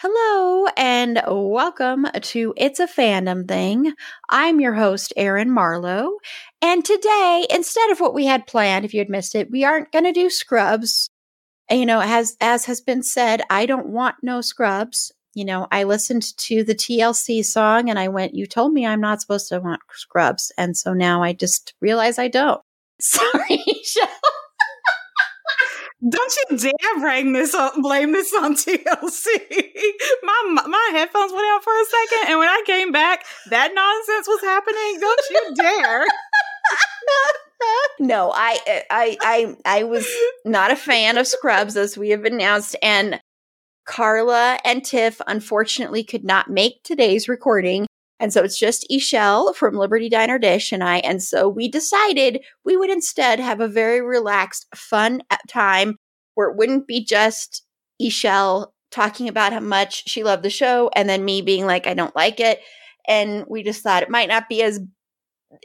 Hello and welcome to It's a Fandom Thing. I'm your host, Erin Marlowe. And today, instead of what we had planned, if you had missed it, we aren't going to do scrubs. You know, as, as has been said, I don't want no scrubs. You know, I listened to the TLC song and I went, You told me I'm not supposed to want scrubs. And so now I just realize I don't. Sorry, Shell. Don't you dare blame this on blame this on TLC. My my headphones went out for a second, and when I came back, that nonsense was happening. Don't you dare. no, I, I, I, I was not a fan of Scrubs, as we have announced, and Carla and Tiff unfortunately could not make today's recording. And so it's just E'Shel from Liberty Diner Dish and I. And so we decided we would instead have a very relaxed, fun uh, time where it wouldn't be just E'Shel talking about how much she loved the show and then me being like, I don't like it. And we just thought it might not be as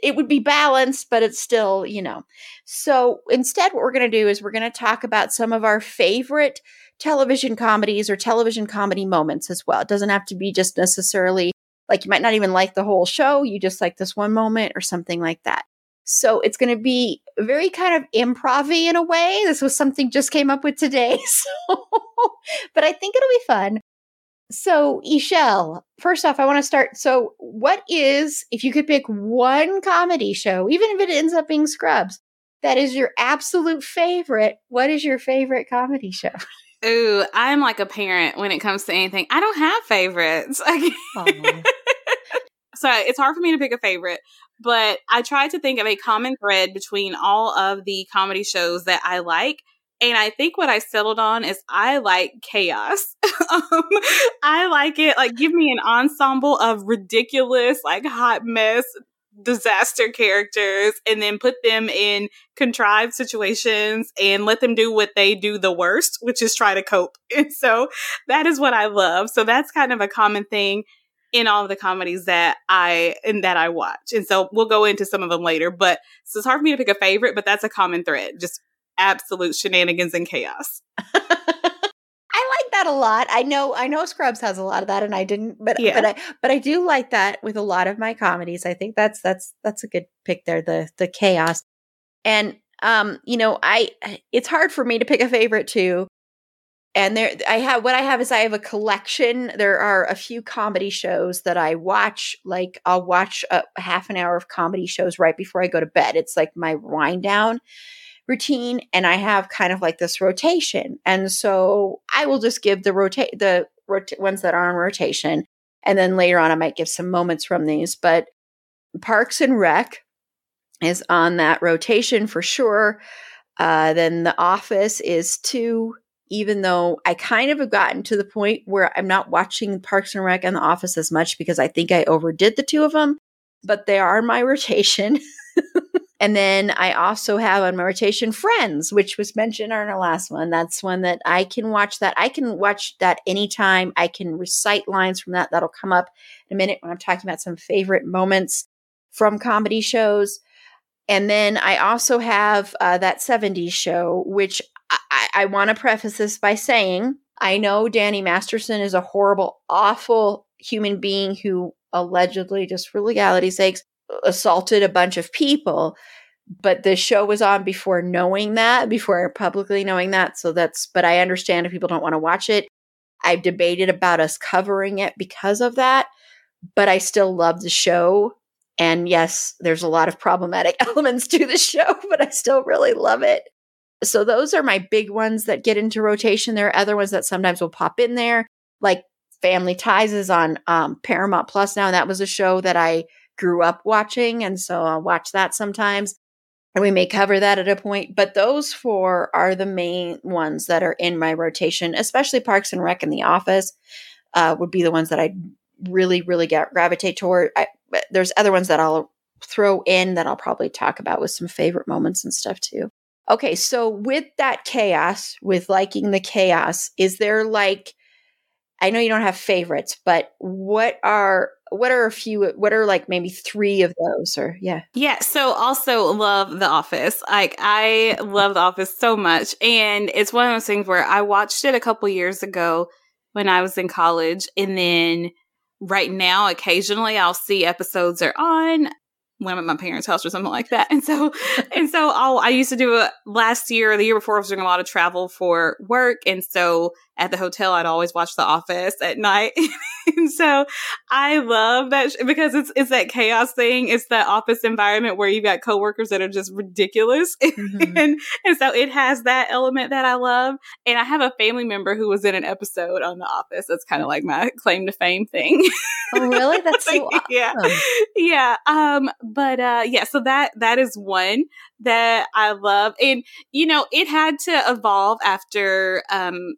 it would be balanced, but it's still, you know. So instead, what we're going to do is we're going to talk about some of our favorite television comedies or television comedy moments as well. It doesn't have to be just necessarily like you might not even like the whole show, you just like this one moment or something like that. So it's going to be very kind of improv in a way. This was something just came up with today. So, but I think it'll be fun. So, E'Shel, first off, I want to start. So, what is, if you could pick one comedy show, even if it ends up being Scrubs, that is your absolute favorite, what is your favorite comedy show? Ooh, I'm like a parent when it comes to anything. I don't have favorites. so it's hard for me to pick a favorite, but I tried to think of a common thread between all of the comedy shows that I like. And I think what I settled on is I like chaos. um, I like it. Like, give me an ensemble of ridiculous, like hot mess, disaster characters and then put them in contrived situations and let them do what they do the worst, which is try to cope. And so that is what I love. So that's kind of a common thing in all of the comedies that I and that I watch. And so we'll go into some of them later, but so it's hard for me to pick a favorite, but that's a common thread. Just absolute shenanigans and chaos. That a lot. I know I know Scrubs has a lot of that and I didn't but yeah. but I but I do like that with a lot of my comedies. I think that's that's that's a good pick there the the chaos. And um you know, I it's hard for me to pick a favorite too. And there I have what I have is I have a collection. There are a few comedy shows that I watch like I'll watch a half an hour of comedy shows right before I go to bed. It's like my wind down routine and I have kind of like this rotation. And so I will just give the rotate the ones that are on rotation and then later on I might give some moments from these, but Parks and Rec is on that rotation for sure. Uh, then The Office is too, even though I kind of have gotten to the point where I'm not watching Parks and Rec and The Office as much because I think I overdid the two of them, but they are my rotation. And then I also have on my rotation Friends, which was mentioned on our last one. That's one that I can watch that. I can watch that anytime. I can recite lines from that. That'll come up in a minute when I'm talking about some favorite moments from comedy shows. And then I also have uh, that 70s show, which I, I want to preface this by saying I know Danny Masterson is a horrible, awful human being who allegedly, just for legality's sakes, assaulted a bunch of people. But the show was on before knowing that, before publicly knowing that. So that's, but I understand if people don't want to watch it. I've debated about us covering it because of that, but I still love the show. And yes, there's a lot of problematic elements to the show, but I still really love it. So those are my big ones that get into rotation. There are other ones that sometimes will pop in there, like Family Ties is on um, Paramount Plus now. And that was a show that I grew up watching. And so I'll watch that sometimes. And we may cover that at a point. But those four are the main ones that are in my rotation, especially Parks and Rec and The Office uh, would be the ones that I really, really get gravitate toward. I, there's other ones that I'll throw in that I'll probably talk about with some favorite moments and stuff too. Okay, so with that chaos, with liking the chaos, is there like I know you don't have favorites, but what are what are a few what are like maybe 3 of those or yeah. Yeah, so also love The Office. Like I love The Office so much and it's one of those things where I watched it a couple years ago when I was in college and then right now occasionally I'll see episodes are on when I'm at my parents' house or something like that. And so, and so I'll, I used to do it last year the year before I was doing a lot of travel for work. And so at the hotel, I'd always watch The Office at night. and so I love that sh- because it's, it's that chaos thing. It's that office environment where you've got coworkers that are just ridiculous. Mm-hmm. and, and so it has that element that I love. And I have a family member who was in an episode on The Office. That's kind of like my claim to fame thing. Oh, really? That's so awesome. yeah. Yeah. Um, but, uh, yeah, so that, that is one that I love. And, you know, it had to evolve after, um,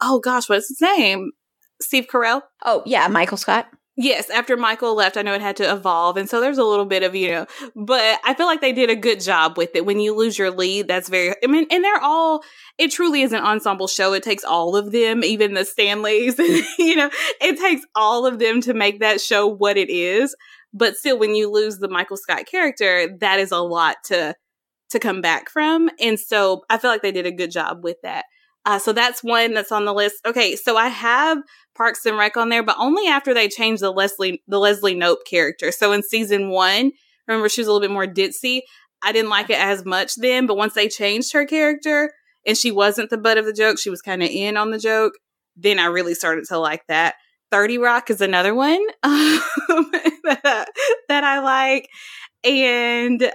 oh gosh, what's his name? Steve Carell. Oh yeah, Michael Scott. Yes, after Michael left, I know it had to evolve. And so there's a little bit of, you know, but I feel like they did a good job with it. When you lose your lead, that's very, I mean, and they're all, it truly is an ensemble show. It takes all of them, even the Stanleys, you know, it takes all of them to make that show what it is. But still, when you lose the Michael Scott character, that is a lot to, to come back from. And so I feel like they did a good job with that. Uh, so that's one that's on the list. Okay, so I have Parks and Rec on there, but only after they changed the Leslie the Leslie Knope character. So in season one, remember she was a little bit more ditzy. I didn't like it as much then, but once they changed her character and she wasn't the butt of the joke, she was kind of in on the joke. Then I really started to like that. 30 Rock is another one um, that, that I like. And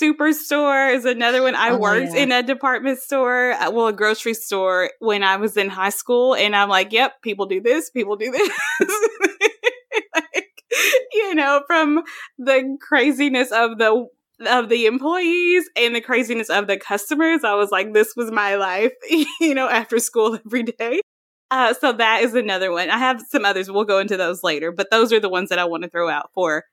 Superstore is another one. I oh, worked yeah. in a department store, uh, well, a grocery store when I was in high school. And I'm like, yep, people do this, people do this. like, you know, from the craziness of the of the employees and the craziness of the customers. I was like, this was my life, you know, after school every day. Uh, so that is another one. I have some others. We'll go into those later, but those are the ones that I want to throw out for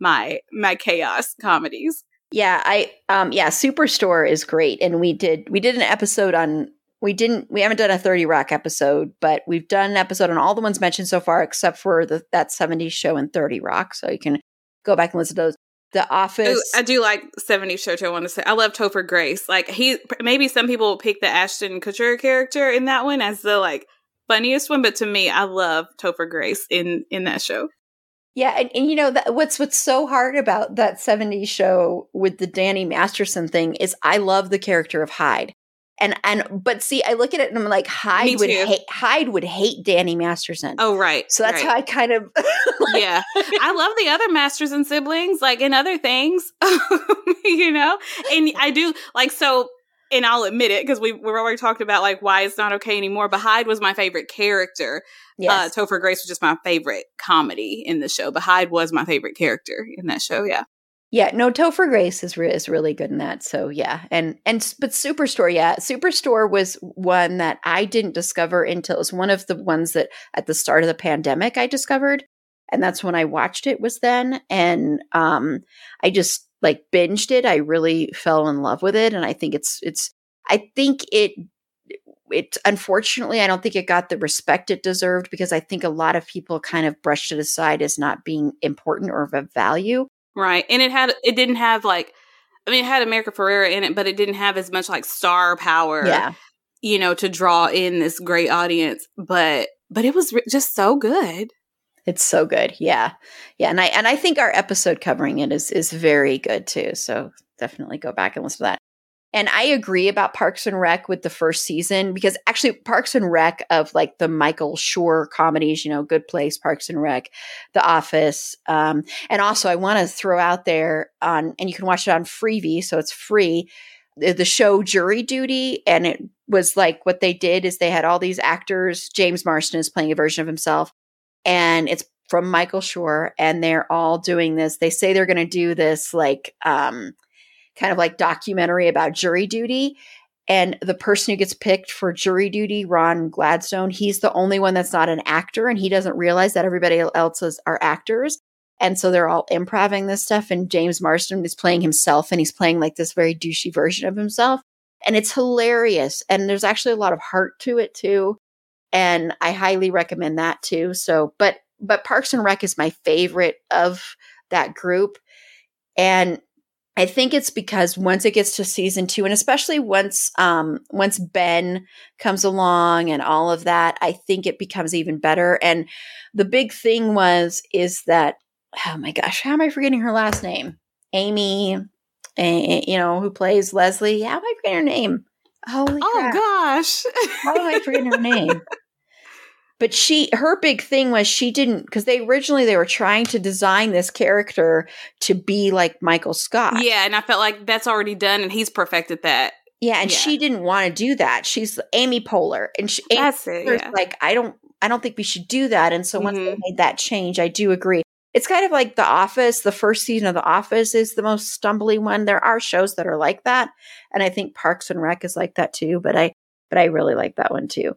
my my chaos comedies. Yeah, I um yeah, Superstore is great and we did we did an episode on we didn't we haven't done a 30 rock episode, but we've done an episode on all the ones mentioned so far except for the that 70s show and 30 rock, so you can go back and listen to those. The Office. Ooh, I do like 70s show too. I want to say I love Topher Grace. Like he maybe some people will pick the Ashton Kutcher character in that one as the like funniest one, but to me, I love Topher Grace in in that show. Yeah, and, and you know that, what's what's so hard about that '70s show with the Danny Masterson thing is I love the character of Hyde, and and but see, I look at it and I'm like Hyde would hate Hyde would hate Danny Masterson. Oh right, so that's right. how I kind of like, yeah. I love the other Masterson siblings, like in other things, you know, and I do like so and I'll admit it because we we're already talked about like why it's not okay anymore. But Hyde was my favorite character. Uh, yes. Uh, Topher Grace was just my favorite comedy in the show, but Hyde was my favorite character in that show. Yeah. Yeah, no, Topher Grace is re- is really good in that. So yeah, and and but Superstore, yeah, Superstore was one that I didn't discover until it was one of the ones that at the start of the pandemic I discovered, and that's when I watched it. Was then, and um, I just like binged it. I really fell in love with it, and I think it's it's. I think it it unfortunately I don't think it got the respect it deserved because I think a lot of people kind of brushed it aside as not being important or of a value. Right, and it had it didn't have like. I mean, it had America Ferrera in it, but it didn't have as much like star power. Yeah. You know, to draw in this great audience, but but it was re- just so good. It's so good. Yeah. Yeah. And I and I think our episode covering it is is very good too. So definitely go back and listen to that. And I agree about Parks and Rec with the first season because actually Parks and Rec of like the Michael Schur comedies, you know, Good Place, Parks and Rec, The Office. Um, and also I want to throw out there on, and you can watch it on Freevee, so it's free, the, show Jury Duty. And it was like what they did is they had all these actors. James Marsden is playing a version of himself. And it's from Michael Schur, and they're all doing this. They say they're going to do this like um, kind of like documentary about jury duty. And the person who gets picked for jury duty, Ron Gladstone, he's the only one that's not an actor, and he doesn't realize that everybody else is, are actors. And so they're all improvising this stuff. And James Marsden is playing himself, and he's playing like this very douchey version of himself. And it's hilarious. And there's actually a lot of heart to it too. And I highly recommend that too. So, but but Parks and Rec is my favorite of that group. And I think it's because once it gets to season two, and especially once um, once Ben comes along and all of that, I think it becomes even better. And the big thing was is that oh my gosh, how am I forgetting her last name? Amy, uh, you know, who plays Leslie. How am I forgetting her name? Holy oh crap. gosh, how am I forgetting her name? but she her big thing was she didn't because they originally they were trying to design this character to be like michael scott. Yeah and i felt like that's already done and he's perfected that. Yeah and yeah. she didn't want to do that. She's amy poehler and she that's it, yeah. like i don't i don't think we should do that. And so once mm-hmm. they made that change i do agree. It's kind of like the office the first season of the office is the most stumbly one. There are shows that are like that and i think parks and rec is like that too but i but i really like that one too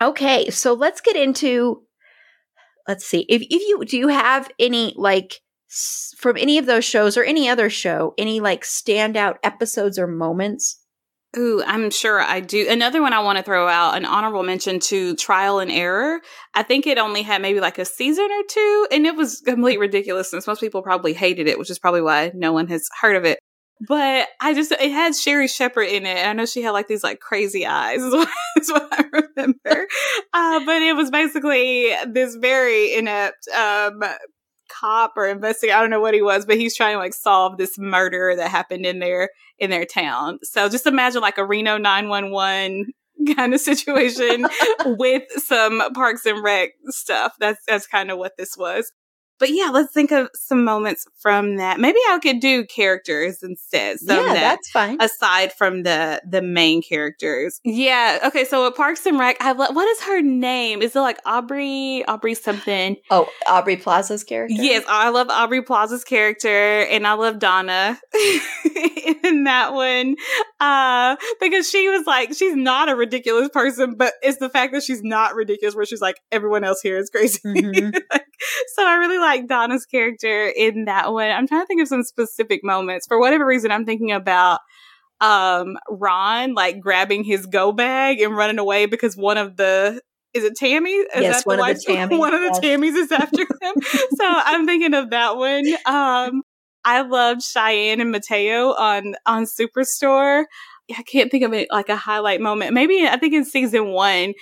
Okay, so let's get into let's see. If if you do you have any like from any of those shows or any other show, any like standout episodes or moments? Ooh, I'm sure I do. Another one I want to throw out an honorable mention to Trial and Error. I think it only had maybe like a season or two, and it was complete ridiculousness. Most people probably hated it, which is probably why no one has heard of it. But I just it had Sherri Shepherd in it. And I know she had like these like crazy eyes. Is what, is what I remember. Uh, but it was basically this very inept um, cop or investigator. I don't know what he was, but he's trying to like solve this murder that happened in their in their town. So just imagine like a Reno nine one one kind of situation with some Parks and Rec stuff. That's that's kind of what this was. But yeah, let's think of some moments from that. Maybe I could do characters instead. So yeah, that, that's fine. Aside from the the main characters. Yeah. Okay. So at Parks and Rec, I what is her name? Is it like Aubrey? Aubrey something? Oh, Aubrey Plaza's character. Yes, I love Aubrey Plaza's character, and I love Donna in that one uh, because she was like, she's not a ridiculous person, but it's the fact that she's not ridiculous, where she's like, everyone else here is crazy. Mm-hmm. like, so I really like Donna's character in that one. I'm trying to think of some specific moments. For whatever reason, I'm thinking about um Ron like grabbing his go bag and running away because one of the is it Tammy? Is yes, one of the Tammys. One of the. Tammys is after him. so I'm thinking of that one. Um, I loved Cheyenne and Mateo on on Superstore. I can't think of it like a highlight moment. Maybe I think in season one,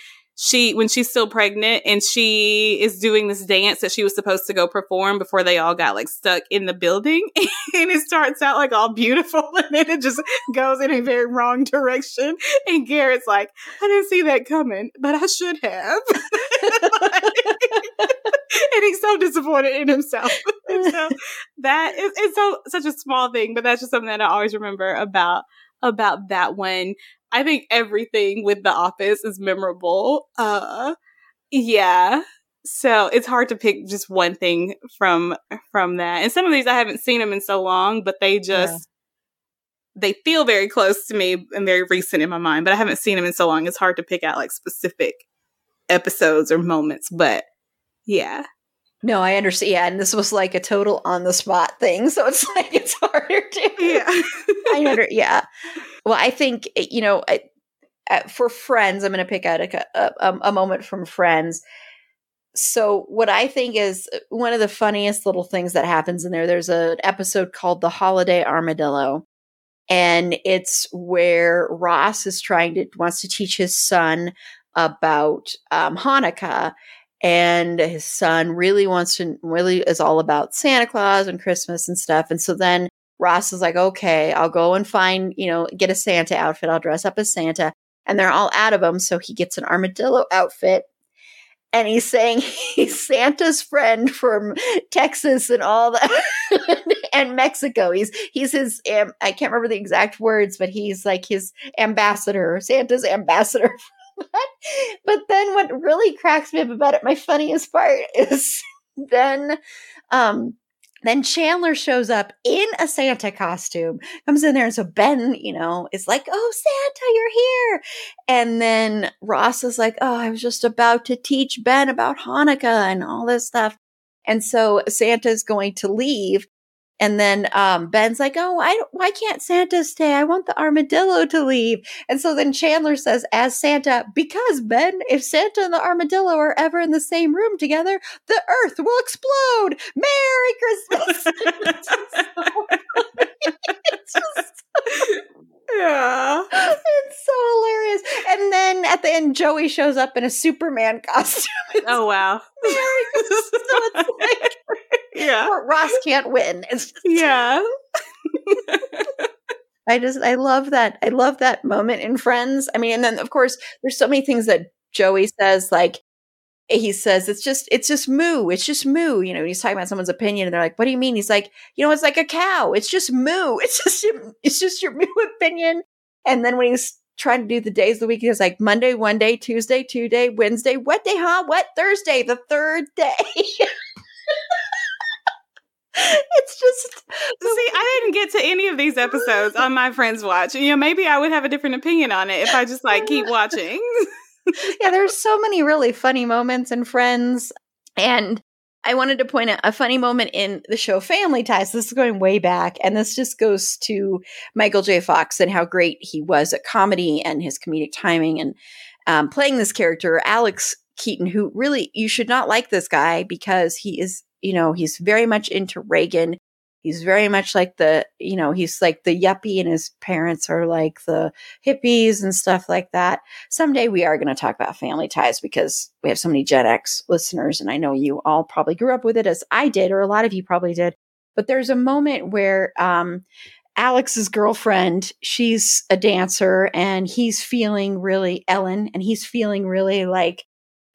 she when she's still pregnant and she is doing this dance that she was supposed to go perform before they all got like stuck in the building and it starts out like all beautiful and then it just goes in a very wrong direction and Garrett's like I didn't see that coming but I should have. And he's so disappointed in himself. So that is it's so such a small thing but that's just something that I always remember about about that one I think everything with The Office is memorable. Uh, yeah. So it's hard to pick just one thing from from that. And some of these I haven't seen them in so long, but they just yeah. they feel very close to me and very recent in my mind. But I haven't seen them in so long. It's hard to pick out like specific episodes or moments. But yeah, No, I understand. Yeah, and this was like a total on the spot thing, so it's like it's harder to. Yeah, I under. Yeah, well, I think eh, you know, I, uh, for Friends, I'm going to pick out a, a, a moment from Friends. So, what I think is uh, one of the funniest little things that happens in there. There's an episode called "The Holiday Armadillo," and it's where Ross is trying to wants to teach his son about um, Hanukkah and his son really wants to really is all about Santa Claus and Christmas and stuff. And so then Ross is like, okay, I'll go and find, you know, get a Santa outfit. I'll dress up as Santa. And they're all out of them. So he gets an armadillo outfit. And he's saying he's Santa's friend from Texas and all that, and Mexico. He's he's his I can't remember the exact words, but he's like his ambassador, Santa's ambassador but then what really cracks me up about it, my funniest part is then um then Chandler shows up in a Santa costume, comes in there. And so Ben, you know, is like, Oh, Santa, you're here. And then Ross is like, Oh, I was just about to teach Ben about Hanukkah and all this stuff. And so Santa's going to leave. And then um, Ben's like, "Oh, I why can't Santa stay? I want the armadillo to leave." And so then Chandler says, as Santa, "Because Ben, if Santa and the armadillo are ever in the same room together, the Earth will explode. Merry Christmas!" it's just yeah. It's so hilarious. And then at the end, Joey shows up in a Superman costume. It's oh, wow. So like, yeah. Ross can't win. Just, yeah. I just, I love that. I love that moment in Friends. I mean, and then of course, there's so many things that Joey says, like, he says it's just it's just moo it's just moo you know he's talking about someone's opinion and they're like what do you mean? He's like you know it's like a cow it's just moo it's just your, it's just your moo opinion. And then when he's trying to do the days of the week he's like monday one day tuesday two day wednesday what day huh? What? Thursday the third day. It's just see i didn't get to any of these episodes on my friends watch you know maybe i would have a different opinion on it if i just like keep watching yeah, there's so many really funny moments in Friends. And I wanted to point out a funny moment in the show Family Ties. This is going way back, and this just goes to Michael J. Fox and how great he was at comedy and his comedic timing and um, playing this character, Alex Keaton, who really you should not like this guy because he is, you know, he's very much into Reagan. He's very much like the, you know, he's like the yuppie and his parents are like the hippies and stuff like that. Someday we are going to talk about family ties because we have so many Gen X listeners. And I know you all probably grew up with it as I did, or a lot of you probably did. But there's a moment where, um, Alex's girlfriend, she's a dancer and he's feeling really Ellen and he's feeling really like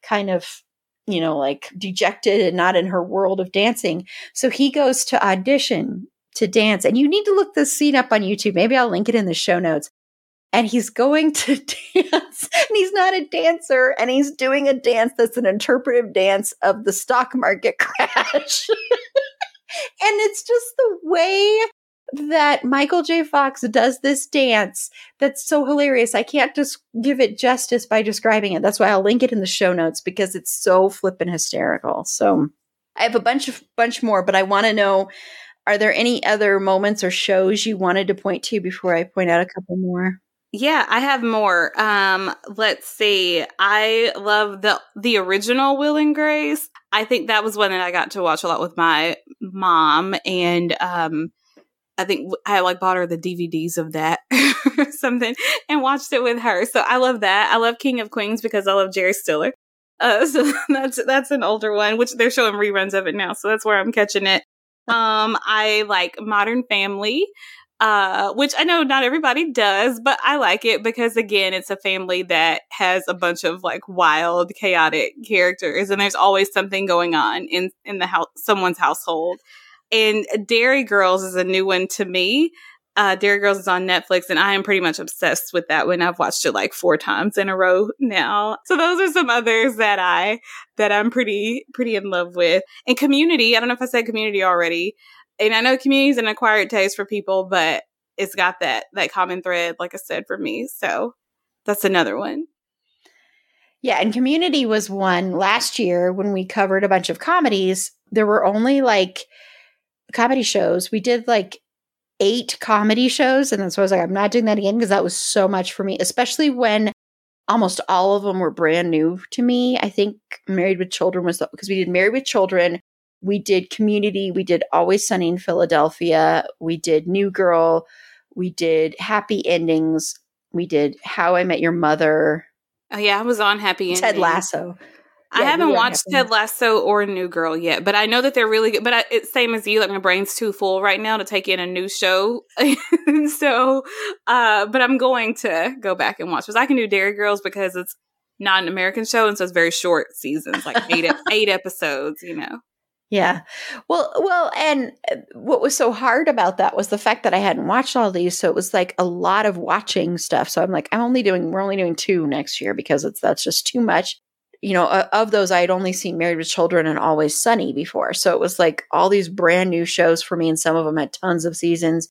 kind of you know, like dejected and not in her world of dancing. So he goes to audition to dance. And you need to look this scene up on YouTube. Maybe I'll link it in the show notes. And he's going to dance, and he's not a dancer, and he's doing a dance that's an interpretive dance of the stock market crash. and it's just the way that Michael J. Fox does this dance that's so hilarious. I can't just give it justice by describing it. That's why I'll link it in the show notes because it's so flippin' hysterical. So I have a bunch of bunch more, but I want to know are there any other moments or shows you wanted to point to before I point out a couple more? Yeah, I have more. Um, let's see. I love the the original Will and Grace. I think that was one that I got to watch a lot with my mom and um I think I like bought her the DVDs of that or something and watched it with her. So I love that. I love King of Queens because I love Jerry Stiller. Uh, so that's that's an older one, which they're showing reruns of it now. So that's where I'm catching it. Um, I like Modern Family, uh, which I know not everybody does, but I like it because again, it's a family that has a bunch of like wild, chaotic characters, and there's always something going on in in the house, someone's household. And Derry Girls is a new one to me. Uh, Derry Girls is on Netflix, and I am pretty much obsessed with that one. I've watched it like four times in a row now. So those are some others that I that I'm pretty pretty in love with. And Community, I don't know if I said Community already, and I know Community is an acquired taste for people, but it's got that that common thread, like I said, for me. So that's another one. Yeah, and Community was one last year when we covered a bunch of comedies. there were only like comedy shows. We did like eight comedy shows. And then so I was like, I'm not doing that again because that was so much for me, especially when almost all of them were brand new to me. I think Married with Children was because we did Married with Children, we did Community, we did Always Sunny in Philadelphia, we did New Girl, we did Happy Endings, we did How I Met Your Mother. Oh yeah, I was on Happy Endings. Ted Lasso. I haven't watched Ted Lasso or New Girl yet, but I know that they're really good. But I, it's same as you. Like my brain's too full right now to take in a new show. so, uh, but I'm going to go back and watch because I can do Derry Girls because it's not an American show and so it's very short seasons, like eight eight episodes. You know. Yeah. Well, well, and uh, what was so hard about that was the fact that I hadn't watched all these, so it was like a lot of watching stuff. So I'm like, I'm only doing, we're only doing two next year because it's that's just too much you know, of those, I had only seen Married with Children and Always Sunny before. So it was like all these brand new shows for me, and some of them had tons of seasons.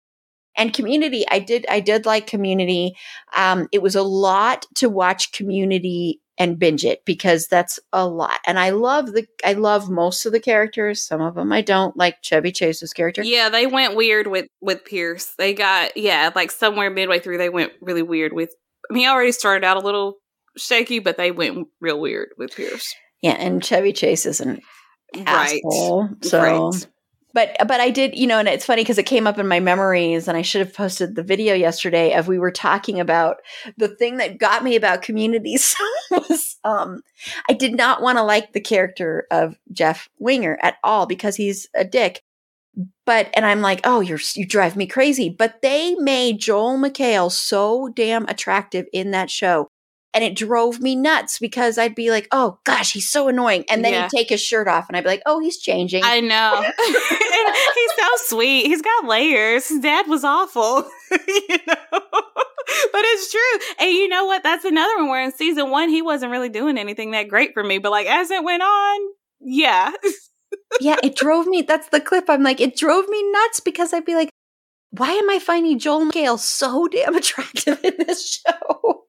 And Community, I did, I did like Community. Um, it was a lot to watch Community and binge it because that's a lot. And I love the, I love most of the characters. Some of them I don't like Chevy Chase's character. Yeah, they went weird with with Pierce. They got yeah, like somewhere midway through, they went really weird with. I mean, he already started out a little shaky, but they went real weird with Pierce. Yeah, and Chevy Chase is an right. asshole. So, right. but but I did, you know, and it's funny because it came up in my memories, and I should have posted the video yesterday of we were talking about the thing that got me about communities was um I did not want to like the character of Jeff Winger at all because he's a dick. But and I'm like, oh, you're you drive me crazy. But they made Joel McHale so damn attractive in that show and it drove me nuts because I'd be like, "Oh gosh, he's so annoying," and then yeah. he'd take his shirt off, and I'd be like, "Oh, he's changing." I know. he's so sweet. He's got layers. His dad was awful, you know. but it's true, and you know what? That's another one where in season one he wasn't really doing anything that great for me, but like as it went on, yeah. yeah, it drove me. That's the clip. I'm like, it drove me nuts because I'd be like, why am I finding Joel McHale so damn attractive in this show?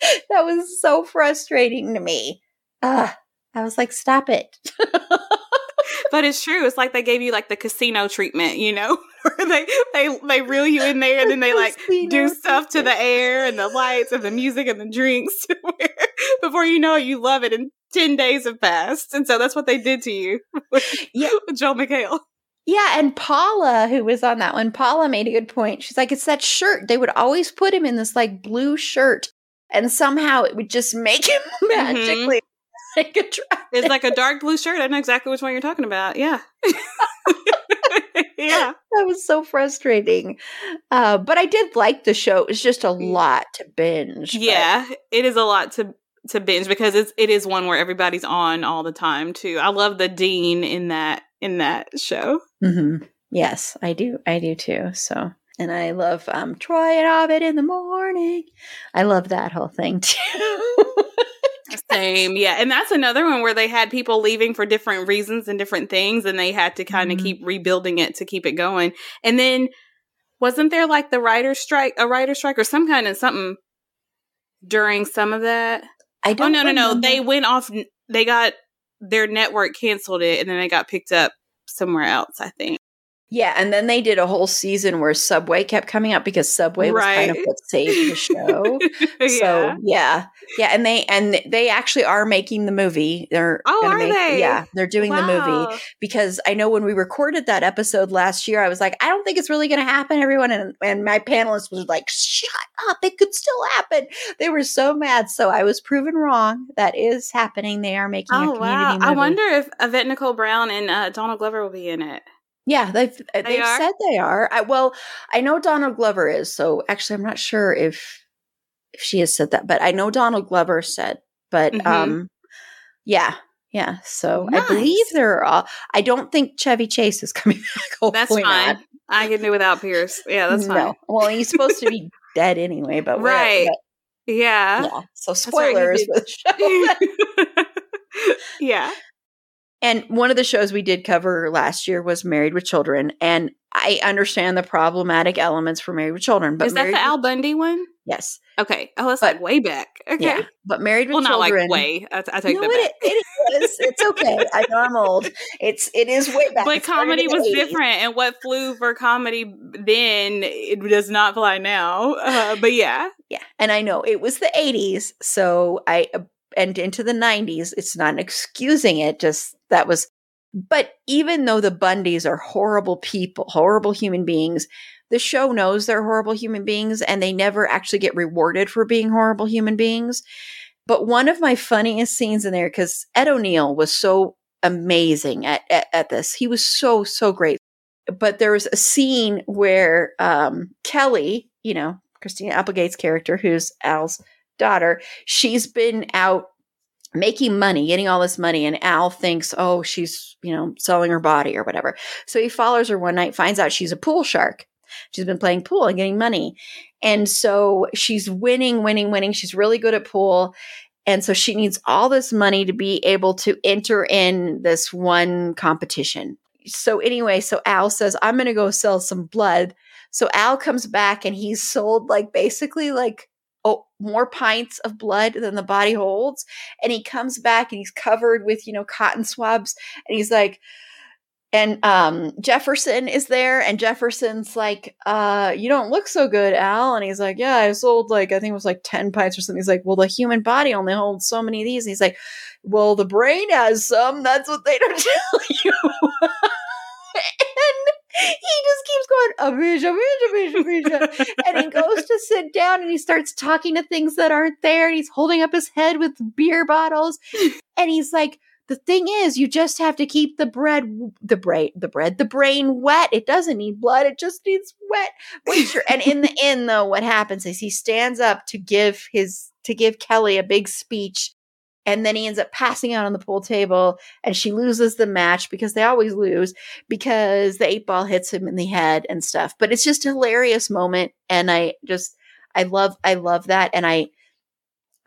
that was so frustrating to me. Ugh. I was like, stop it. but it's true. It's like they gave you like the casino treatment, you know, where they they they reel you in there and then they like do stuff to the air and the lights and the music and the drinks before you know it, you love it and 10 days have passed. And so that's what they did to you with, yeah. with Joel McHale. Yeah, and Paula, who was on that one, Paula made a good point. She's like, it's that shirt. They would always put him in this like blue shirt and somehow it would just make him magically mm-hmm. like attractive. It's like a dark blue shirt. I know exactly which one you're talking about. Yeah. yeah. That was so frustrating. Uh, but I did like the show. It was just a lot to binge. Yeah, but. it is a lot to to binge because it's it is one where everybody's on all the time too. I love the Dean in that in that show. Mm-hmm. Yes, I do. I do too. So and I love um, Troy and Abed in the morning. I love that whole thing too. Same, yeah, and that's another one where they had people leaving for different reasons and different things, and they had to kind of mm-hmm. keep rebuilding it to keep it going. And then wasn't there like the writer strike, a writer strike, or some kind of something during some of that? I don't. Oh no, no, no! They went off. They got their network canceled it, and then they got picked up somewhere else. I think. Yeah, and then they did a whole season where Subway kept coming up because Subway was kind of what saved the show. yeah. So yeah, yeah, and they and they actually are making the movie. They're oh, are make, they? Yeah, they're doing wow. the movie because I know when we recorded that episode last year, I was like, I don't think it's really going to happen, everyone, and and my panelist was like, Shut up! It could still happen. They were so mad, so I was proven wrong. That is happening. They are making. Oh wow! Movie. I wonder if Yvette Nicole Brown and uh, Donald Glover will be in it. Yeah, they've uh, they have said they are. I, well, I know Donald Glover is. So actually, I'm not sure if if she has said that, but I know Donald Glover said. But mm-hmm. um, yeah, yeah. So nice. I believe they're all. I don't think Chevy Chase is coming back. That's fine. Not. I can do without Pierce. Yeah, that's fine. No. Well, he's supposed to be dead anyway, but right. But, yeah. yeah. So spoilers show. yeah. And one of the shows we did cover last year was Married with Children. And I understand the problematic elements for Married with Children. But is that Married the Al Bundy one? Yes. Okay. Oh, that's But- like way back. Okay. Yeah. But Married with Children. Well, not like way. I, I take no, that back. it, it is. It's okay. I know I'm old. It's it is way back. but comedy was 80s. different, and what flew for comedy then it does not fly now. Uh, but yeah, Yeah, and I know it was the 80s, so I uh, and into the 90s. It's not excusing it, just that was but even though the Bundys are horrible people, horrible human beings, the show knows they're horrible human beings and they never actually get rewarded for being horrible human beings. But one of my funniest scenes in there cuz Ed O'Neill was so amazing at, at at this. He was so so great. But there was a scene where um Kelly, you know, Christina Applegate's character, who's Al's daughter, she's been out making money, getting all this money, and Al thinks, oh, she's, you know, selling her body or whatever. So he follows her one night, finds out she's a pool shark. She's been playing pool and getting money. And so she's winning, winning, winning. She's really good at pool. And so she needs all this money to be able to enter in this one competition. So anyway, so Al says, I'm going to go sell some blood. So Al comes back and he's sold like basically like oh, more pints of blood than the body holds. And he comes back and he's covered with, you know, cotton swabs. And he's like, and um Jefferson is there, and Jefferson's like, uh, you don't look so good, Al. And he's like, Yeah, I sold like I think it was like 10 pints or something. He's like, Well, the human body only holds so many of these. And he's like, Well, the brain has some. That's what they don't tell you. he just keeps going, and he goes to sit down and he starts talking to things that aren't there. And he's holding up his head with beer bottles. And he's like, the thing is, you just have to keep the bread, the brain, the bread, the brain wet. It doesn't need blood. It just needs wet and in the end, though, what happens is he stands up to give his to give Kelly a big speech, and then he ends up passing out on the pool table, and she loses the match because they always lose because the eight ball hits him in the head and stuff. But it's just a hilarious moment, and I just I love I love that, and I.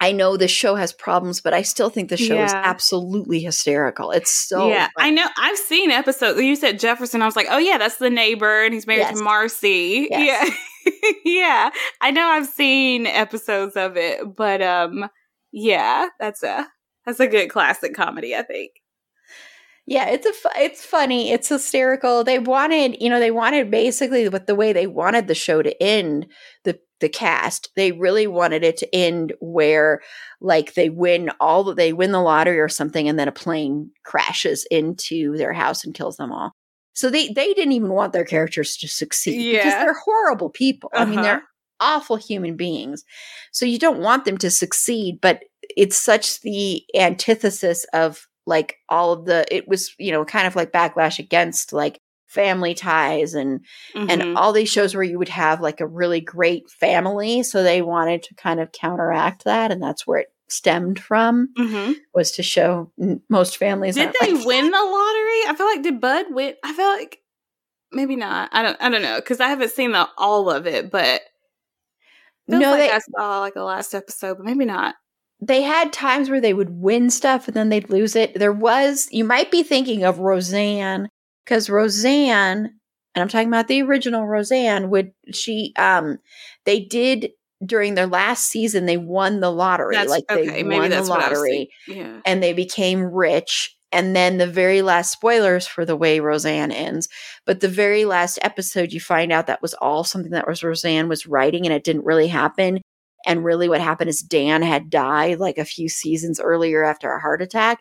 I know the show has problems, but I still think the show is absolutely hysterical. It's so yeah, fun. I know. I've seen episodes. You said Jefferson. I was like, oh yeah, that's the neighbor, and he's married Yes. to Marcy. Yes. Yeah, yeah. I know. I've seen episodes of it, but um, yeah, that's a that's a good classic comedy. I think. Yeah, it's a it's funny, it's hysterical. They wanted, you know, they wanted basically with the way they wanted the show to end, the the cast, they really wanted it to end where like they win all the, they win the lottery or something and then a plane crashes into their house and kills them all. So they they didn't even want their characters to succeed because they're horrible people. I mean, Uh-huh. they're awful human beings. So you don't want them to succeed, but it's such the antithesis of like all of the it was, you know, kind of like backlash against like family ties and Mhm. and all these shows where you would have like a really great family, so they wanted to kind of counteract that and that's where it stemmed from Mhm. was to show n- most families Did they like win the lottery? I feel like did Bud win? I feel like maybe not. I don't. I don't know because I haven't seen the all of it, but feels no like they I saw like the last episode, but maybe not. they had times where they would win stuff and then they'd lose it. There was, you might be thinking of Roseanne, because Roseanne, and I'm talking about the original Roseanne, would she, um, they did during their last season, they won the lottery. That's like they okay. Maybe won the what I was lottery. Yeah. and they became rich. And then the very last spoilers for the way Roseanne ends, but the very last episode, you find out that was all something that was Roseanne was writing, and it didn't really happen. And really, what happened is Dan had died like a few seasons earlier after a heart attack,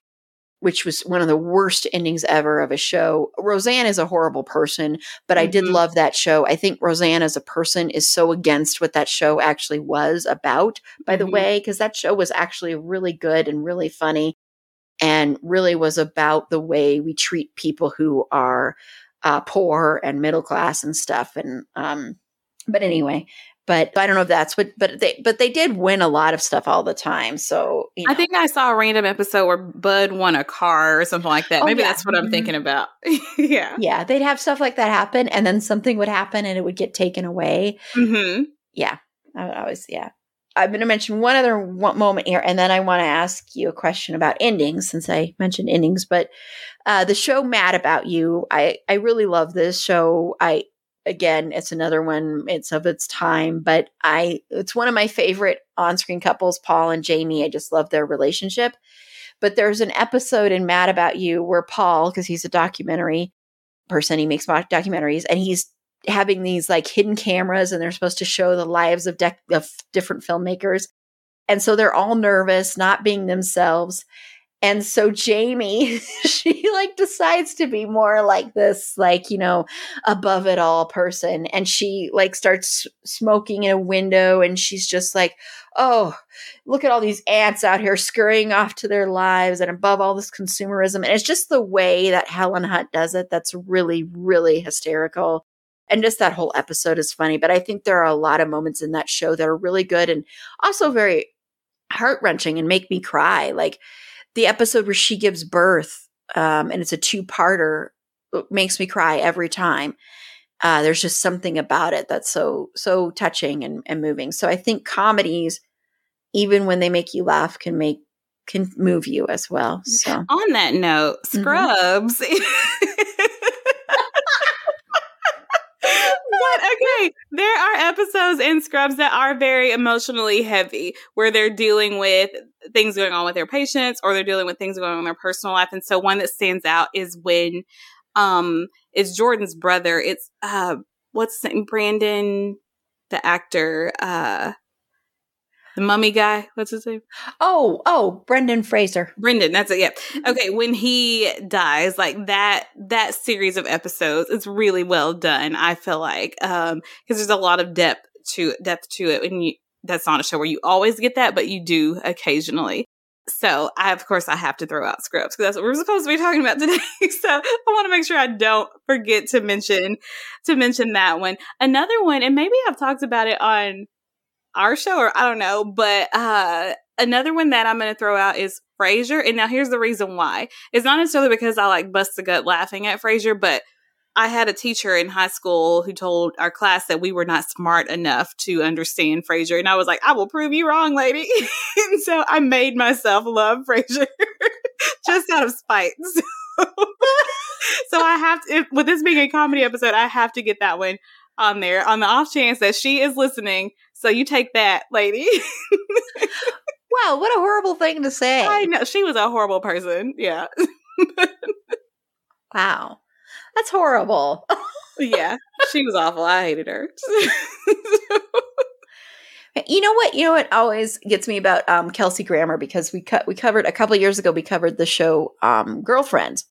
which was one of the worst endings ever of a show. Roseanne is a horrible person, but I did Mhm. love that show. I think Roseanne as a person is so against what that show actually was about, by the Mhm. way, because that show was actually really good and really funny and really was about the way we treat people who are uh, poor and middle class and stuff. And um, but anyway, but I don't know if that's what, but they but they did win a lot of stuff all the time. So you know. I think I saw a random episode where Bud won a car or something like that. Oh, Maybe yeah. that's what I'm Mhm. thinking about. yeah. yeah, they'd have stuff like that happen, and then something would happen, and it would get taken away. hmm Yeah, I would always yeah. I'm going to mention one other moment here, and then I want to ask you a question about endings since I mentioned endings. But uh, the show "Mad About You," I I really love this show. I again, it's another one. It's of its time, but I it's one of my favorite on-screen couples, Paul and Jamie. I just love their relationship. But there's an episode in Mad About You where Paul, because he's a documentary person, he makes documentaries, and he's having these like hidden cameras, and they're supposed to show the lives of, de- of different filmmakers. And so they're all nervous, not being themselves. And so Jamie, she like decides to be more like this, like, you know, above it all person. And she like starts smoking in a window and she's just like, oh, look at all these ants out here scurrying off to their lives and above all this consumerism. And it's just the way that Helen Hunt does it that's really, really hysterical. And just that whole episode is funny. But I think there are a lot of moments in that show that are really good and also very heart wrenching and make me cry. Like, the episode where she gives birth, um, and it's a two parter, makes me cry every time. Uh, there's just something about it that's so so touching and, and moving. So I think comedies, even when they make you laugh, can make can move you as well. So on that note, mm-hmm. Scrubs. Mm-hmm. okay, there are episodes in Scrubs that are very emotionally heavy, where they're dealing with things going on with their patients or they're dealing with things going on in their personal life. And so one that stands out is when um it's Jordan's brother. It's uh what's the name? Brandon, the actor, uh the mummy guy. What's his name? Oh, oh, Brendan Fraser. Brendan, that's it. Yeah. Mm-hmm. Okay, when he dies, like that that series of episodes, it's really well done. I feel like um because there's a lot of depth to depth to it, and you that's not a show where you always get that, but you do occasionally. So I, of course, I have to throw out Scrubs because that's what we're supposed to be talking about today. so I want to make sure I don't forget to mention to mention that one. Another one, and maybe I've talked about it on our show or I don't know, but uh another one that I'm going to throw out is Frasier. And now here's the reason why. It's not necessarily because I like bust the gut laughing at Frasier, but I had a teacher in high school who told our class that we were not smart enough to understand Frasier. And I was like, I will prove you wrong, lady. and so I made myself love Frasier just out of spite. So, so I have to, if, with this being a comedy episode, I have to get that one on there on the off chance that she is listening. So you take that, lady. wow, what a horrible thing to say. I know. She was a horrible person. Yeah. wow. That's horrible. yeah, she was awful. I hated her. you know what? You know what always gets me about um, Kelsey Grammer because we cut we covered a couple years ago. We covered the show um, Girlfriends,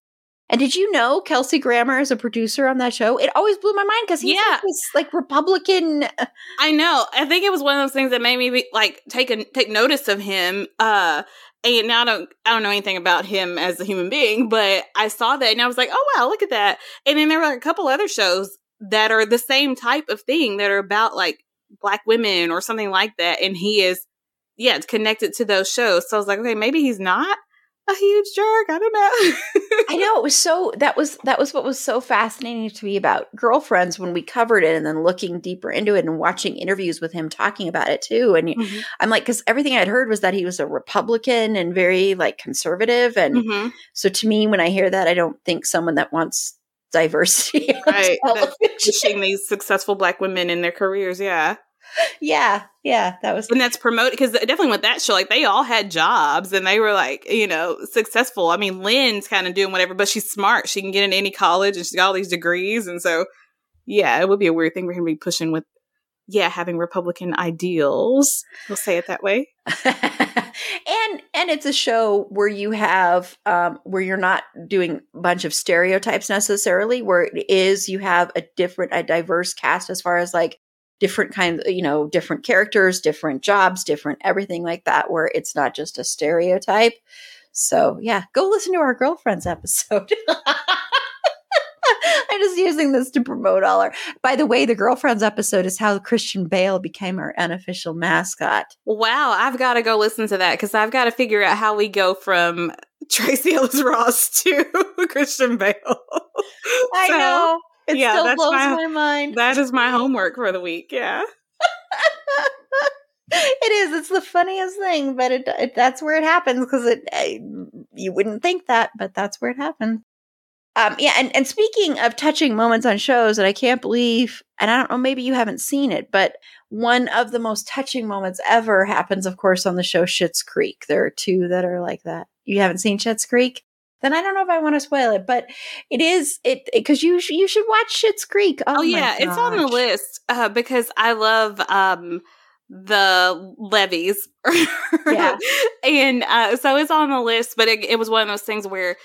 and did you know Kelsey Grammer is a producer on that show? It always blew my mind because he's yeah. like this like Republican. Uh, I know. I think it was one of those things that made me be, like take a, take notice of him. Uh, and now I don't I don't know anything about him as a human being, but I saw that and I was like, oh wow, look at that. And then there were a couple other shows that are the same type of thing that are about like black women or something like that, and he is yeah connected to those shows. So I was like, okay, maybe he's not a huge jerk. I don't know. I know it was so that was that was what was so fascinating to me about girlfriends when we covered it and then looking deeper into it and watching interviews with him talking about it too. And mm-hmm. I'm like, because everything I'd heard was that he was a Republican and very like conservative. And mm-hmm. so to me, when I hear that, I don't think someone that wants diversity right. pushing these successful black women in their careers. Yeah yeah, yeah, that was, and that's promoted because definitely with that show, like they all had jobs and they were like, you know, successful. I mean, Lynn's kind of doing whatever, but she's smart. She can get in any college and she's got all these degrees, and so yeah, it would be a weird thing for him to be pushing with, yeah, having Republican ideals. We'll say it that way. and and it's a show where you have um, where you're not doing a bunch of stereotypes necessarily. Where it is you have a different, a diverse cast as far as like different kinds, you know, different characters, different jobs, different everything like that, where it's not just a stereotype. So, yeah, go listen to our girlfriends episode. I'm just using this to promote all our. By the way, the girlfriends episode is how Christian Bale became our unofficial mascot. Wow, I've got to go listen to that because I've got to figure out how we go from Tracee Ellis Ross to Christian Bale. I so, know. It yeah, still blows my, my mind. That is my homework for the week. Yeah. it is. It's the funniest thing, but it, it that's where it happens because it I, you wouldn't think that, but that's where it happens. Um, yeah, and, and speaking of touching moments on shows that I can't believe, and I don't know, maybe you haven't seen it, but one of the most touching moments ever happens, of course, on the show Schitt's Creek. There are two that are like that. You haven't seen Schitt's Creek? Then I don't know if I want to spoil it, but it is it because you you should watch Schitt's Creek. Oh, oh yeah, it's on the list uh, because I love um the Levys. yeah, and uh, so it's on the list. But it, it was one of those things where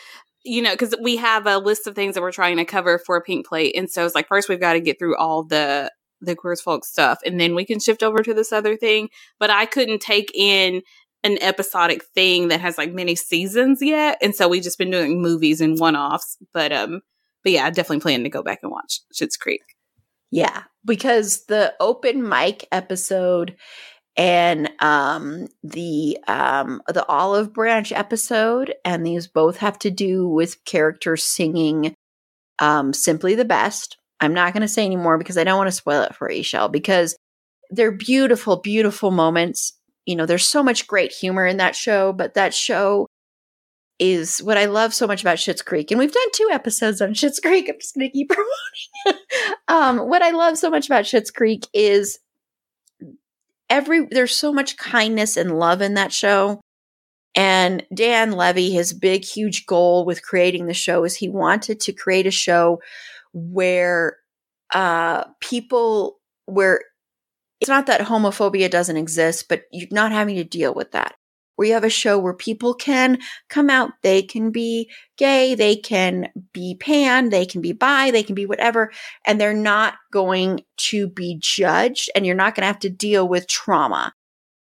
you know, because we have a list of things that we're trying to cover for a pink plate. And so it's like, first we've got to get through all the, the queer folk stuff and then we can shift over to this other thing. But I couldn't take in an episodic thing that has like many seasons yet. And so we've just been doing movies and one offs. But, um, but yeah, I definitely plan to go back and watch Schitt's Creek. Yeah, because the open mic episode and um, the um, the olive branch episode, and these both have to do with characters singing um, "Simply the Best." I'm not going to say anymore because I don't want to spoil it for Shell because they're beautiful, beautiful moments. You know, there's so much great humor in that show, but that show is what I love so much about Schitt's Creek. And we've done two episodes on Schitt's Creek. I'm just going to keep promoting. um, what I love so much about Schitt's Creek is every there's so much kindness and love in that show. And Dan Levy, his big, huge goal with creating the show is he wanted to create a show where uh, people, where it's not that homophobia doesn't exist, but you're not having to deal with that where you have a show where people can come out. They can be gay, they can be pan, they can be bi, they can be whatever, and they're not going to be judged and you're not going to have to deal with trauma.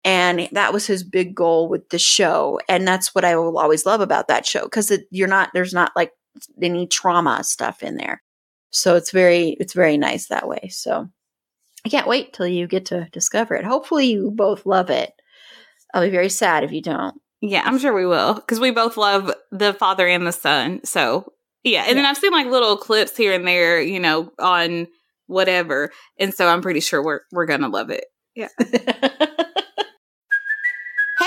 And that was his big goal with the show. And that's what I will always love about that show because you're not, there's not like any trauma stuff in there. So it's very, it's very nice that way. So I can't wait till you get to discover it. Hopefully you both love it. I'll be very sad if you don't. Yeah, I'm sure we will because we both love the father and the son. So yeah, and yeah. then I've seen like little clips here and there, you know, on whatever, and so I'm pretty sure we're we're gonna love it. Yeah.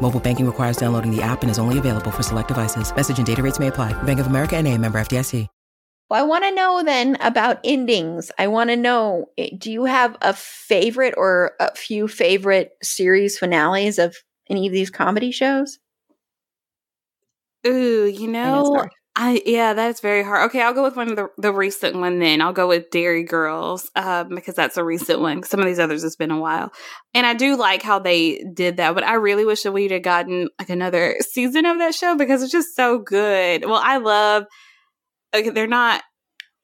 Mobile banking requires downloading the app and is only available for select devices. Message and data rates may apply. Bank of America and a member FDIC. Well, I want to know then about endings. I want to know, eh, do you have a favorite or a few favorite series finales of any of these comedy shows? Ooh, you know, I yeah, that's very hard. Okay, I'll go with one of the the recent one then. I'll go with Derry Girls um, because that's a recent one. Some of these others it's been a while, and I do like how they did that. But I really wish that we'd have gotten like another season of that show because it's just so good. Well, I love. Okay, they're not.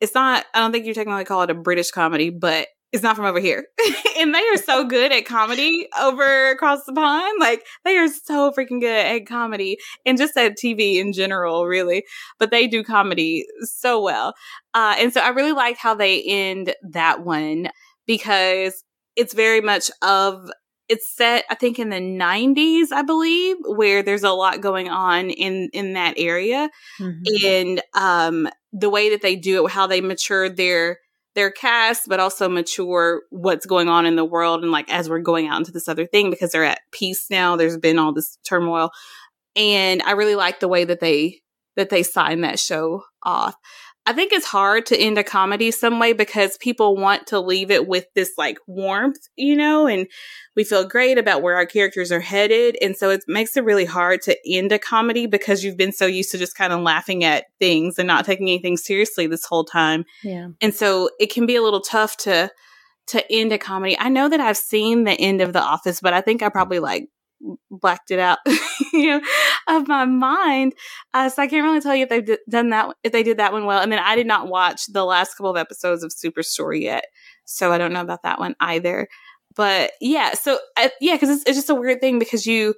It's not. I don't think you technically call it a British comedy, but is not from over here. and they are so good at comedy over across the pond. Like they are so freaking good at comedy and just at TV in general, really. But they do comedy so well. Uh, and so I really like how they end that one because it's very much of it's set i think in the 90s i believe where there's a lot going on in in that area mm-hmm. and um the way that they do it how they mature their their cast, but also mature what's going on in the world. And like, as we're going out into this other thing, because they're at peace now, there's been all this turmoil. And I really like the way that they, that they sign that show off. I think it's hard to end a comedy some way because people want to leave it with this like warmth, you know, and we feel great about where our characters are headed. And so it makes it really hard to end a comedy because you've been so used to just kind of laughing at things and not taking anything seriously this whole time. Yeah. And so it can be a little tough to to end a comedy. I know that I've seen the end of The Office, but I think I probably like blacked it out you know, of my mind. Uh, so I can't really tell you if they've d- done that, if they did that one well. And then I did not watch the last couple of episodes of Superstore yet. So I don't know about that one either. But yeah, so yeah, because it's, it's just a weird thing because you,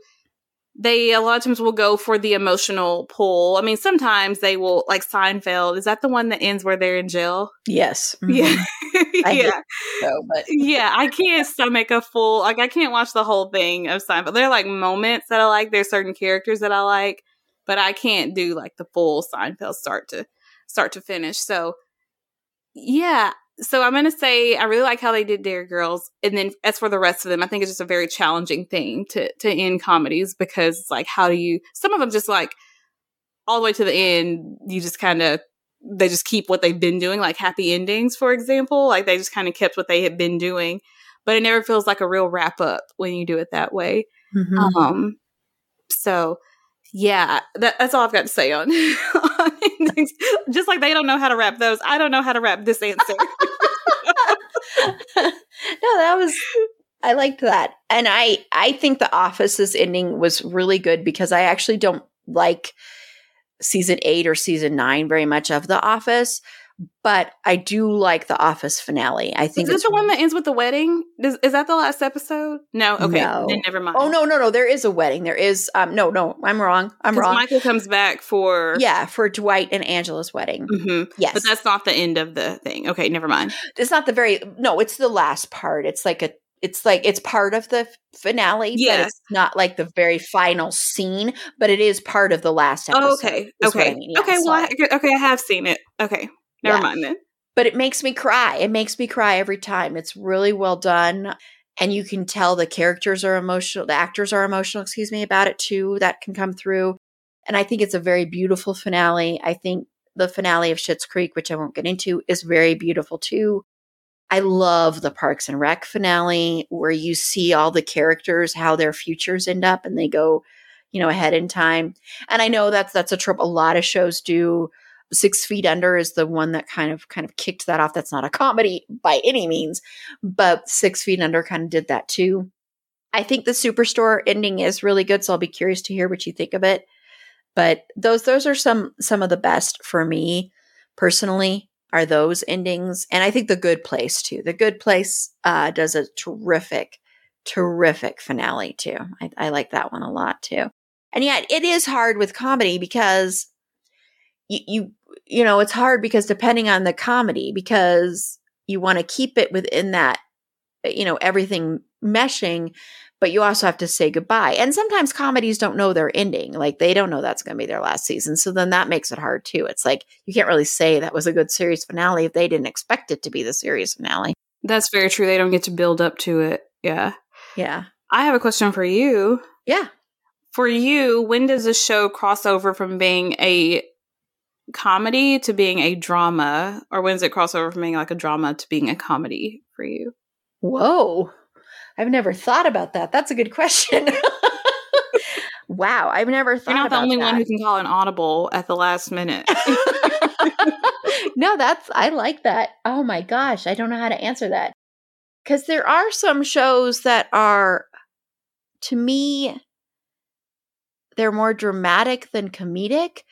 they a lot of times will go for the emotional pull. I mean, sometimes they will like Seinfeld. Is that the one that ends where they're in jail? Yes. Mm-hmm. Yeah. yeah. So, but yeah, I can't stomach a full like I can't watch the whole thing of Seinfeld. There are like moments that I like. There's certain characters that I like, but I can't do like the full Seinfeld start to start to finish. So yeah, so I'm gonna say I really like how they did Derry Girls, and then as for the rest of them, I think it's just a very challenging thing to to end comedies because it's like how do you? Some of them just like all the way to the end, you just kind of they just keep what they've been doing, like happy endings, for example, like they just kind of kept what they had been doing, but it never feels like a real wrap up when you do it that way. Mm-hmm. Um, so yeah, that, that's all I've got to say on, on endings. Just like they don't know how to wrap those, I don't know how to wrap this answer. no, that was I liked that. And I I think the office's ending was really good because I actually don't like season 8 or season 9 very much of The Office, but I do like the Office finale. I think is this the one that ends with the wedding? Is, is that the last episode? No. Okay. No. Then never mind. Oh no, no, no. There is a wedding. There is. Um. No, no. I'm wrong. I'm wrong. Michael comes back for yeah for Dwight and Angela's wedding. Mm-hmm. Yes, but that's not the end of the thing. Okay, never mind. It's not the very. No, it's the last part. It's like a. It's like it's part of the finale. Yes. it's not like the very final scene, but it is part of the last episode. Oh, okay. Okay. I mean. yeah, okay. Well, I, okay. I have seen it. Okay. Never yeah. mind then. But it makes me cry. It makes me cry every time. It's really well done. And you can tell the characters are emotional, the actors are emotional, excuse me, about it too. That can come through. And I think it's a very beautiful finale. I think the finale of Schitt's Creek, which I won't get into, is very beautiful too. I love the Parks and Rec finale where you see all the characters, how their futures end up and they go, you know, ahead in time. And I know that's that's a trope a lot of shows do Six Feet Under is the one that kind of kind of kicked that off. That's not a comedy by any means, but Six Feet Under kind of did that too. I think the Superstore ending is really good, so I'll be curious to hear what you think of it. But those those are some some of the best for me personally are those endings, and I think the Good Place too. The Good Place uh, does a terrific, terrific finale too. I, I like that one a lot too. And yet, it is hard with comedy because you, you you know, it's hard because depending on the comedy, because you want to keep it within that, uh, you know, everything meshing, but you also have to say goodbye. And sometimes comedies don't know their ending. Like they don't know that's going to be their last season. So then that makes it hard too. It's like you can't really say that was a good series finale if they didn't expect it to be the series finale. That's very true. They don't get to build up to it. Yeah. Yeah. I have a question for you. Yeah. For you, when does a show cross over from being a comedy to being a drama, or when does it cross over from being like a drama to being a comedy for you? Whoa. I've never thought about that. That's a good question. wow, I've never thought You're not the only that. one who can call an audible at the last minute. no, that's I like that. Oh my gosh, I don't know how to answer that. Cuz there are some shows that are to me they're more dramatic than comedic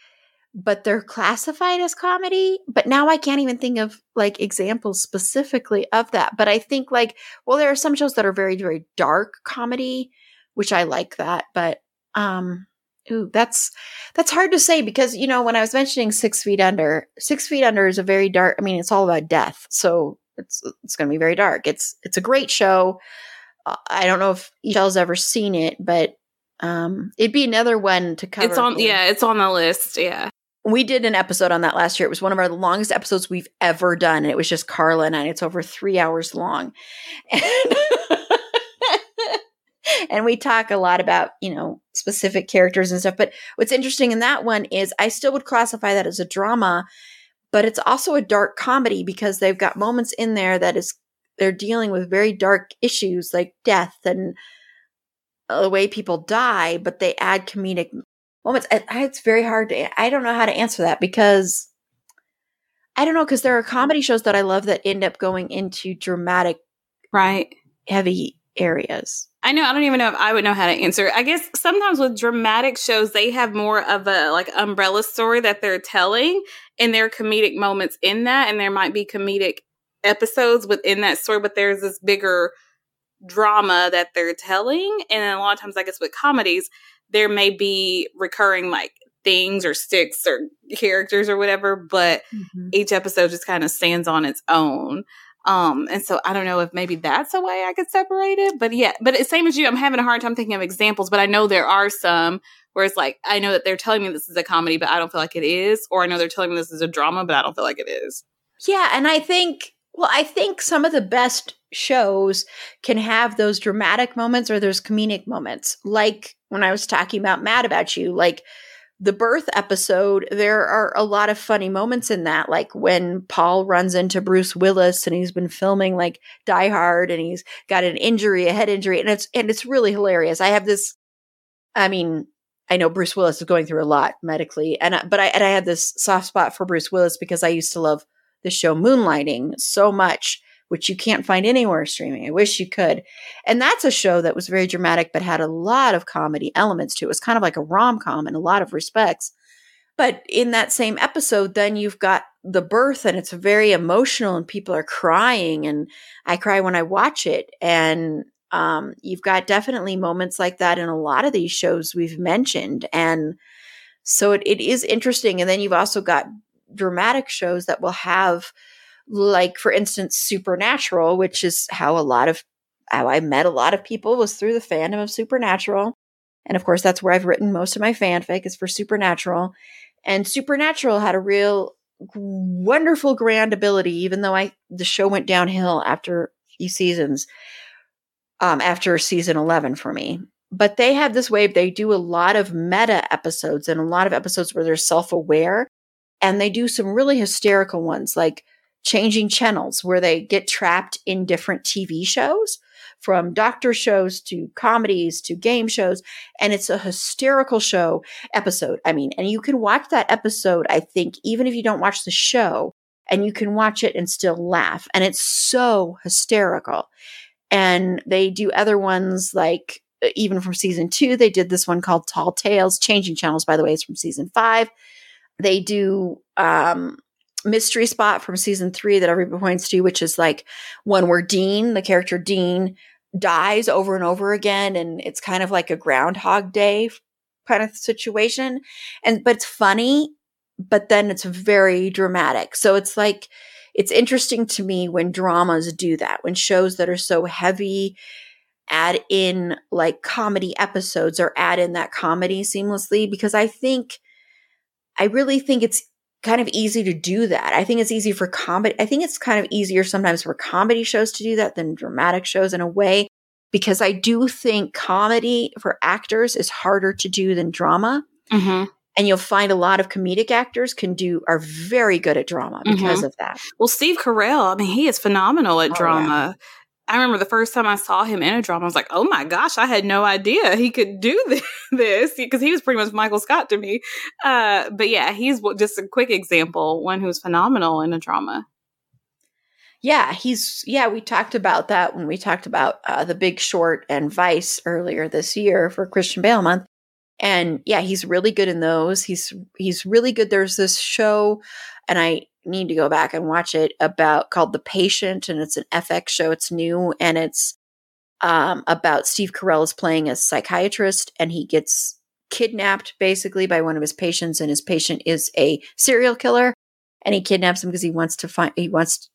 but they're classified as comedy. But now I can't even think of like examples specifically of that. But I think like, well, there are some shows that are very, very dark comedy, which I like that. But um, ooh, that's that's hard to say because you know when I was mentioning Six Feet Under, Six Feet Under is a very dark. I mean, it's all about death, so it's it's going to be very dark. It's it's a great show. Uh, I don't know if Michelle's ever seen it, but um, it'd be another one to cover. It's on, yeah, it's on the list. Yeah, we did an episode on that last year. It was one of our longest episodes we've ever done. And it was just Carla and I. It's over three hours long. And, and we talk a lot about, you know, specific characters and stuff. But what's interesting in that one is I still would classify that as a drama, but it's also a dark comedy because they've got moments in there that is they're dealing with very dark issues like death and uh, the way people die, but they add comedic moments. it's very hard to, I don't know how to answer that because I don't know, because there are comedy shows that I love that end up going into dramatic right heavy areas. I know. I don't even know if I would know how to answer. I guess sometimes with dramatic shows, they have more of a like umbrella story that they're telling, and there are comedic moments in that, and there might be comedic episodes within that story, but there's this bigger drama that they're telling. And a lot of times, I guess with comedies, there may be recurring like things or sticks or characters or whatever, but mm-hmm. each episode just kind of stands on its own. Um, and so I don't know if maybe that's a way I could separate it, but yeah, but it's same as you. I'm having a hard time thinking of examples, but I know there are some where it's like, I know that they're telling me this is a comedy, but I don't feel like it is. Or I know they're telling me this is a drama, but I don't feel like it is. Yeah. And I think, well, I think some of the best shows can have those dramatic moments or those comedic moments. Like when I was talking about Mad About You, like, the birth episode, there are a lot of funny moments in that, like when Paul runs into Bruce Willis and he's been filming like Die Hard and he's got an injury, a head injury, and it's and it's really hilarious. I have this, I mean, I know Bruce Willis is going through a lot medically, and but I and I had this soft spot for Bruce Willis because I used to love the show Moonlighting so much, which you can't find anywhere streaming. I wish you could. And that's a show that was very dramatic, but had a lot of comedy elements to it. It was kind of like a rom com in a lot of respects. But in that same episode, then you've got the birth, and it's very emotional, and people are crying. And I cry when I watch it. And um, you've got definitely moments like that in a lot of these shows we've mentioned. And so it, it is interesting. And then you've also got dramatic shows that will have like for instance supernatural which is how a lot of how i met a lot of people was through the fandom of supernatural. And of course that's where i've written most of my fanfic is for supernatural. And supernatural had a real wonderful grand ability even though i the show went downhill after a few seasons um after season 11 for me. But they have this way they do a lot of meta episodes and a lot of episodes where they're self-aware and they do some really hysterical ones like changing channels where they get trapped in different TV shows from doctor shows to comedies to game shows and it's a hysterical show episode. I mean and you can watch that episode i think even if you don't watch the show and you can watch it and still laugh and it's so hysterical. And they do other ones like even from season 2 they did this one called tall tales changing channels by the way it's from season 5 they do um mystery spot from season three that everybody points to, which is like one where Dean, the character Dean, dies over and over again, and it's kind of like a Groundhog Day kind of situation. And but it's funny, but then it's very dramatic. So it's like it's interesting to me when dramas do that, when shows that are so heavy add in like comedy episodes or add in that comedy seamlessly because I think I really think it's kind of easy to do that. I think it's easy for comedy. I think it's kind of easier sometimes for comedy shows to do that than dramatic shows in a way, because I do think comedy for actors is harder to do than drama. Mm-hmm. And you'll find a lot of comedic actors can do are very good at drama because mm-hmm. of that. Well, Steve Carell, I mean, he is phenomenal at oh, drama. I remember the first time I saw him in a drama, I was like, oh my gosh, I had no idea he could do this because he was pretty much Michael Scott to me. Uh, but yeah, he's just a quick example, one who's phenomenal in a drama. Yeah, he's, yeah, we talked about that when we talked about uh, The Big Short and Vice earlier this year for Christian Bale month. And yeah, he's really good in those. He's, he's really good. There's this show, and I, need to go back and watch it about called The Patient, and it's an FX show. It's new and it's um, about Steve Carell is playing a psychiatrist, and he gets kidnapped basically by one of his patients, and his patient is a serial killer, and he kidnaps him because he wants to find he wants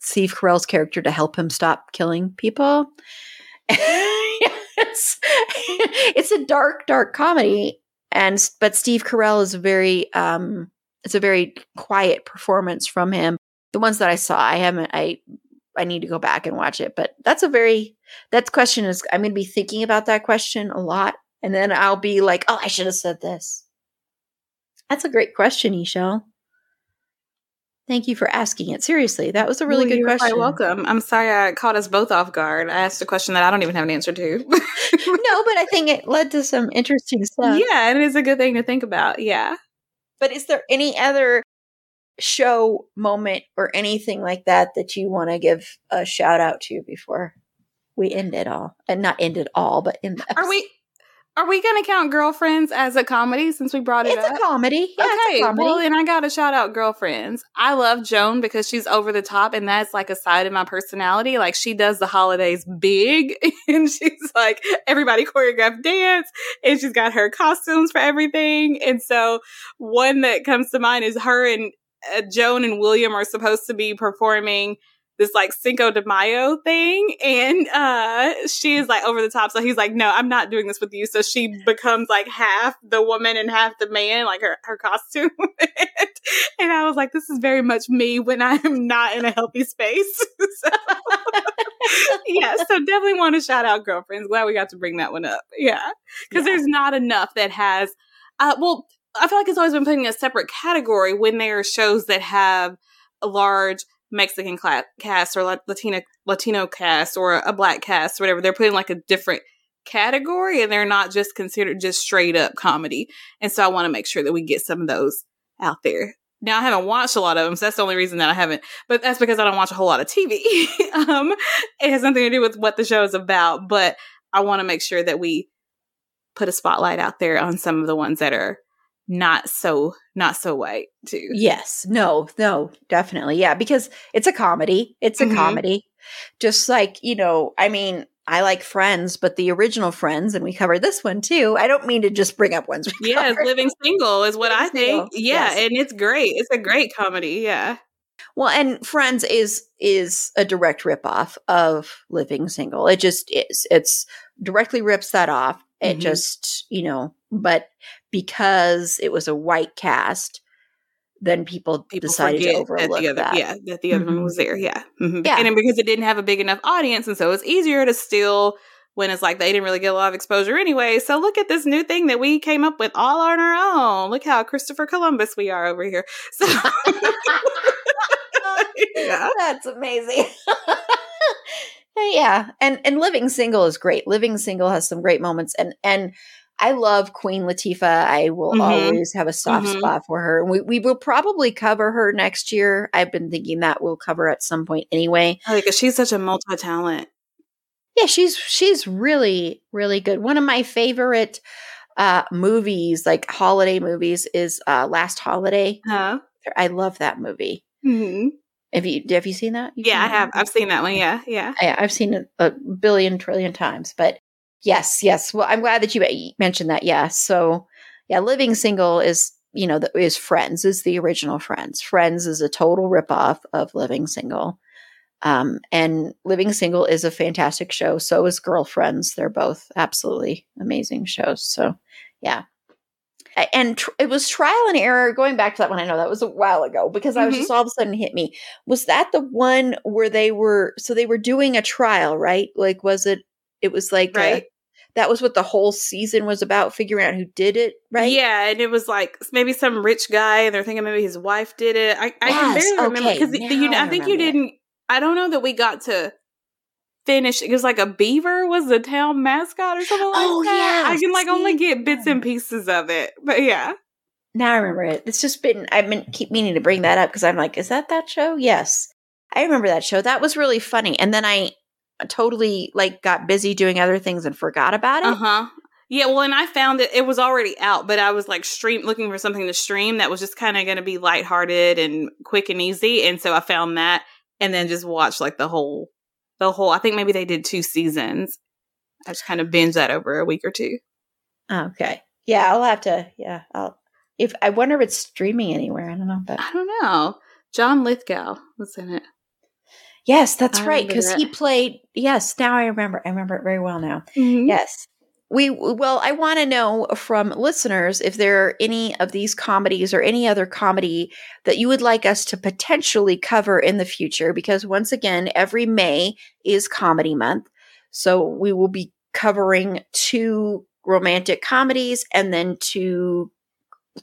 Steve Carell's character to help him stop killing people. it's, it's a dark, dark comedy, and but Steve Carell is very um, it's a very quiet performance from him. The ones that I saw, I haven't I I need to go back and watch it, but that's a very that question is I'm going to be thinking about that question a lot and then I'll be like, "Oh, I should have said this." That's a great question, E'Shel. Thank you for asking it. Seriously, that was a really well, good question. You're welcome. I'm sorry I caught us both off guard. I asked a question that I don't even have an answer to. no, but I think it led to some interesting stuff. Yeah, and it is a good thing to think about. Yeah. But is there any other show moment or anything like that that you want to give a shout out to before we end it all? And not end it all but in the are we are we going to count Girlfriends as a comedy since we brought it up? it's up? a comedy. Yeah, okay, a comedy. well, and I got to shout out Girlfriends. I love Joan because she's over the top, and that's like a side of my personality. Like, she does the holidays big, and she's like, everybody choreographed dance, and she's got her costumes for everything. And so, one that comes to mind is her and uh, Joan and William are supposed to be performing this like Cinco de Mayo thing. And uh she is like over the top. So he's like, No, I'm not doing this with you. So she becomes like half the woman and half the man, like her, her costume. and I was like, This is very much me when I am not in a healthy space. so yeah, so definitely want to shout out girlfriends. Glad we got to bring that one up. Yeah. Because yeah. there's not enough that has uh well, I feel like it's always been put in a separate category when there are shows that have a large Mexican cast or Latina Latino cast or a black cast or whatever. They're putting like a different category and they're not just considered just straight up comedy. And so I want to make sure that we get some of those out there. Now I haven't watched a lot of them, so that's the only reason that I haven't. But that's because I don't watch a whole lot of TV. um, it has nothing to do with what the show is about, but I want to make sure that we put a spotlight out there on some of the ones that are not so not so white too. Yes. No, no, definitely. Yeah, because it's a comedy. It's a mm-hmm. comedy. Just like, you know, I mean, I like Friends, but the original Friends, and we covered this one too. I don't mean to just bring up ones. Yes, Living Single is what living I think. Single. Yeah, yes. and it's great. It's a great comedy. Yeah. Well, and Friends is is a direct ripoff of Living Single. It just is. It's directly rips that off. It mm-hmm. just, you know, but because it was a white cast, then people, people decided to overlook that, other, that. Yeah, that the other mm-hmm. one was there. Yeah, mm-hmm. yeah, and because it didn't have a big enough audience, and so it's easier to steal when it's like they didn't really get a lot of exposure anyway. So look at this new thing that we came up with all on our own. Look how Christopher Columbus we are over here. So yeah. that's amazing. yeah, and and living single is great. Living single has some great moments, and and I love Queen Latifah. I will mm-hmm. always have a soft mm-hmm. spot for her. We we will probably cover her next year. I've been thinking that we'll cover at some point anyway. Oh, because she's such a multi talent. Yeah, she's she's really really good. One of my favorite uh movies, like holiday movies, is uh Last Holiday. Huh? I love that movie. Mm-hmm. Have you have you seen that? You've yeah, seen I have. I've seen that one. Yeah, yeah. I, I've seen it a billion trillion times, but Yes, yes. Well, I'm glad that you mentioned that. Yeah. So, yeah, Living Single is, you know, the, is Friends, is the original Friends. Friends is a total ripoff of Living Single. Um, and Living Single is a fantastic show. So is Girlfriends. They're both absolutely amazing shows. So, yeah. And tr- it was trial and error. Going back to that one, I know that was a while ago because I was mm-hmm. just all of a sudden hit me. Was that the one where they were? So they were doing a trial, right? Like, was it? It was like right. A, that was what the whole season was about figuring out who did it right? Yeah and it was like maybe some rich guy and they're thinking maybe his wife did it. I, I can barely remember because okay, I, I think you didn't i don't know that we got to finish it was like a beaver was the town mascot or something like oh, that. yeah i can like See? only get bits and pieces of it but yeah. Now i remember it. It's just been i've been keep meaning to bring that up because i'm like is that that show? Yes. I remember that show. That was really funny and then i totally like got busy doing other things and forgot about it. Uh huh. Yeah, well, and I found that It was already out, but I was like stream looking for something to stream that was just kind of going to be lighthearted and quick and easy, and so I found that, and then just watched like the whole, the whole. I think maybe they did two seasons. I just kind of binge that over a week or two. Okay. Yeah, I'll have to. Yeah, I'll. If I wonder if it's streaming anywhere, I don't know. But I don't know. John Lithgow was in it. Yes, that's I right. Because he played. Yes, now I remember. I remember it very well now. Mm-hmm. Yes. We well, I want to know from listeners if there are any of these comedies or any other comedy that you would like us to potentially cover in the future. Because once again, every May is Comedy Month, so we will be covering two romantic comedies and then two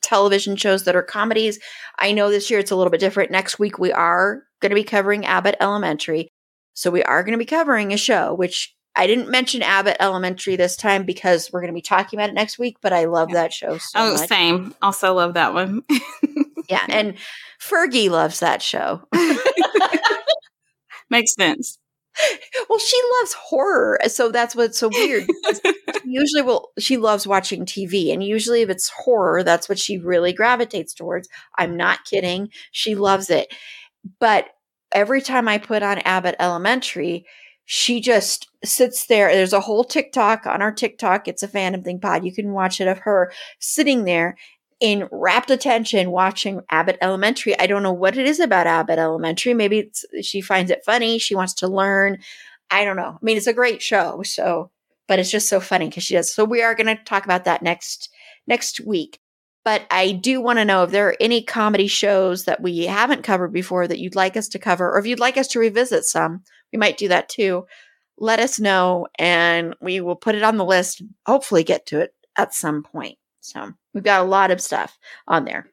television shows that are comedies. I know this year it's a little bit different. Next week we are going to be covering Abbott Elementary. So we are going to be covering a show, which I didn't mention Abbott Elementary this time because we're going to be talking about it next week, but I love that show so Oh, much. same. Also love that one. Yeah, and Fergie loves that show. Makes sense. Well, she loves horror, eh, so that's what's so weird. usually, well, she loves watching TV, and usually, if it's horror, that's what she really gravitates towards. I'm not kidding; she loves it. But every time I put on Abbott Elementary, she just sits there. There's a whole TikTok on our TikTok. It's a fandom thing pod. You can watch it of her sitting there in rapt attention watching Abbott Elementary. I don't know what it is about Abbott Elementary. Maybe she finds it funny. She wants to learn. I don't know. I mean, it's a great show. So, but it's just so funny because she does. So we are going to talk about that next next week. But I do want to know if there are any comedy shows that we haven't covered before that you'd like us to cover, or if you'd like us to revisit some, we might do that too. Let us know and we will put it on the list, hopefully, get to it at some point. So we've got a lot of stuff on there.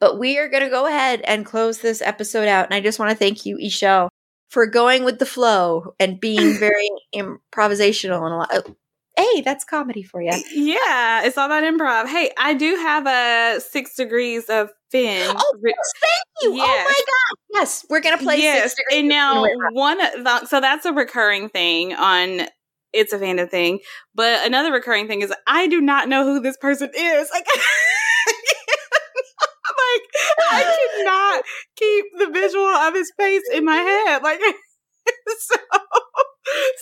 But we are going to go ahead and close this episode out. And I just want to thank you, E'Shel, for going with the flow and being very improvisational and a lot. Oh, hey, that's comedy for you. Yeah, it's all about improv. Hey, I do have a six degrees of Finn. Oh, thank you. Yes. Oh my god. Yes, we're gonna play. Yes, and now one. So that's a recurring thing on it's a fandom thing. But another recurring thing is I do not know who this person is. Like, like I cannot keep the visual of his face in my head. Like, so,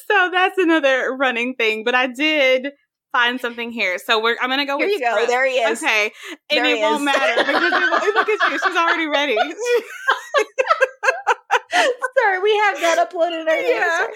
so that's another running thing. But I did find something here. So we're I'm gonna go here with you go. There he is. Okay. And there it won't matter because it, look at you. She's already ready. Sorry, we have that uploaded earlier. Yeah.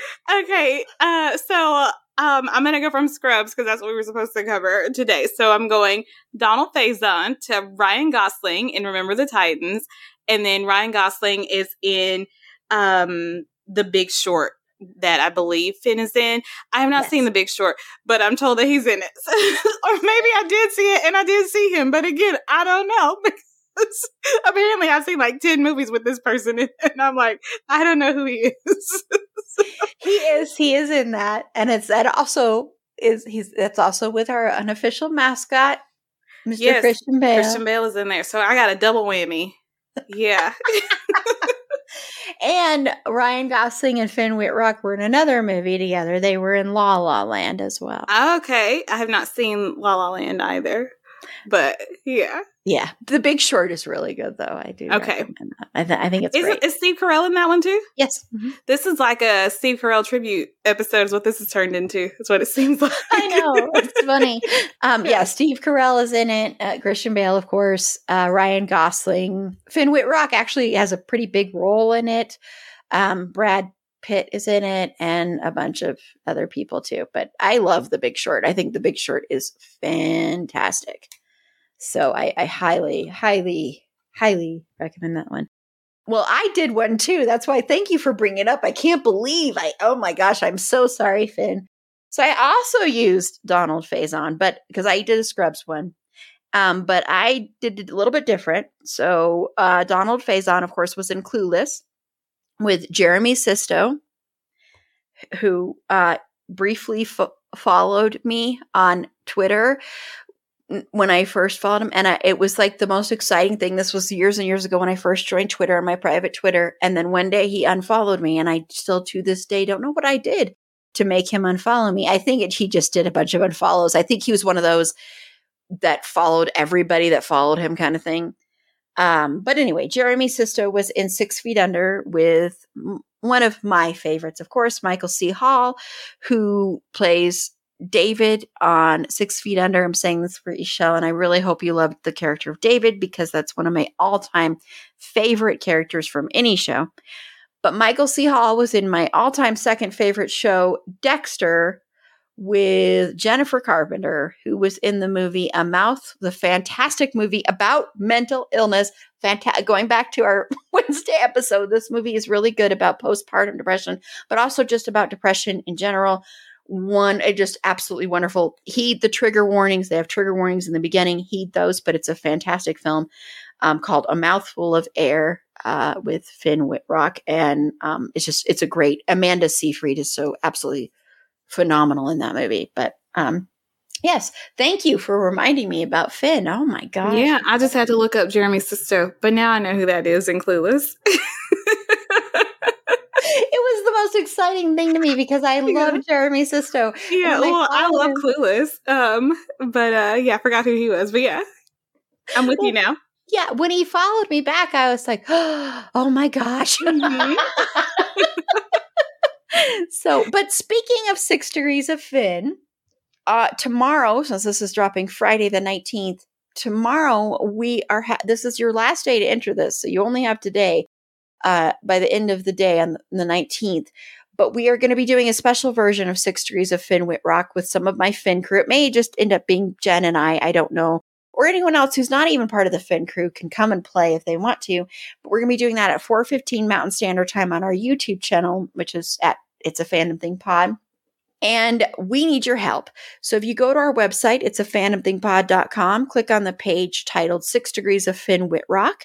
Okay. Uh, so um, I'm gonna go from Scrubs because that's what we were supposed to cover today. So I'm going Donald Faison to Ryan Gosling in Remember the Titans, and then Ryan Gosling is in um, The Big Short that I believe Finn is in. I have not yes. seen The Big Short, but I'm told that he's in it. or maybe I did see it and I did see him, but again, I don't know apparently I've seen like 10 movies with this person and I'm like, I don't know who he is. he is, he is in that. And it's that also is he's that's also with our unofficial mascot, Mr. Yes, Christian Bale. Christian Bale is in there. So I got a double whammy. Yeah. and Ryan Gosling and Finn Wittrock were in another movie together. They were in La La Land as well. Okay. I have not seen La La Land either. But yeah. Yeah, The Big Short is really good, though. I do. Okay, I, th- I, think it's is, great. Is Steve Carell in that one too? Yes. Mm-hmm. This is like a Steve Carell tribute episode. Is what this has turned into. Is what it seems like. I know it's funny. Um, yeah, Steve Carell is in it. Uh, Christian Bale, of course. Uh, Ryan Gosling. Finn Wittrock actually has a pretty big role in it. Um, Brad Pitt is in it, and a bunch of other people too. But I love The Big Short. I think The Big Short is fantastic. So I, I highly, highly, highly recommend that one. Well, I did one too. That's why thank you for bringing it up. I can't believe I, oh my gosh, I'm so sorry, Finn. So I also used Donald Faison, but because I did a Scrubs one. Um, but I did it a little bit different. So uh, Donald Faison, of course, was in Clueless with Jeremy Sisto, who uh, briefly fo- followed me on Twitter when I first followed him, and I, it was like the most exciting thing. This was years and years ago when I first joined Twitter on my private Twitter, and then one day he unfollowed me, and I still to this day don't know what I did to make him unfollow me. I think it, he just did a bunch of unfollows. I think he was one of those that followed everybody that followed him, kind of thing. Um, but anyway, Jeremy Sisto was in Six Feet Under with one of my favorites, of course, Michael C. Hall, who plays David on Six Feet Under. I'm saying this for E'Shel, and I really hope you loved the character of David because that's one of my all time favorite characters from any show. But Michael C. Hall was in my all time second favorite show, Dexter, with Jennifer Carpenter, who was in the movie A Mouth, the fantastic movie about mental illness. Fanta- going back to our Wednesday episode, this movie is really good about postpartum depression, but also just about depression in general one just absolutely wonderful heed the trigger warnings they have trigger warnings in the beginning heed those but it's a fantastic film um, called a mouthful of air uh, with finn wittrock and um, it's just it's a great amanda seyfried is so absolutely phenomenal in that movie but um, Yes, thank you for reminding me about Finn. Oh my god. Yeah, I just had to look up Jeremy Sisto, but now I know who that is in Clueless. it was the most exciting thing to me because I yeah. love Jeremy Sisto. Yeah, well, I, I love him. Clueless. Um, but uh, yeah, I forgot who he was. But yeah, I'm with well, you now. Yeah, when he followed me back, I was like, "Oh my gosh!" Mm-hmm. so, but speaking of Six Degrees of Finn, uh, tomorrow, since this is dropping Friday the 19th, tomorrow we are, ha- this is your last day to enter this. So you only have today uh, by the end of the day on the 19th. But we are going to be doing a special version of Six Degrees of Finn Wittrock with some of my Finn crew. It may just end up being Jen and I. I don't know. Or anyone else who's not even part of the Finn crew can come and play if they want to. But we're going to be doing that at 4:15 Mountain Standard Time on our YouTube channel, which is at It's a Fandom Thing Pod and we need your help. So if you go to our website, it's a fandomthingpod.com, click on the page titled Six Degrees of Finn Wittrock.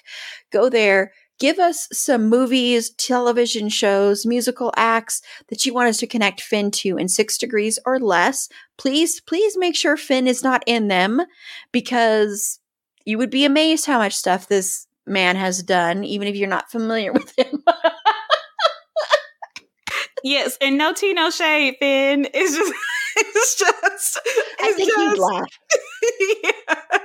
Go there, give us some movies, television shows, musical acts that you want us to connect Finn to in six degrees or less. Please, please make sure Finn is not in them because you would be amazed how much stuff this man has done, even if you're not familiar with him. yes, and no tea, no shade, Finn. It's just, it's just. It's I think just, he'd laugh. yeah.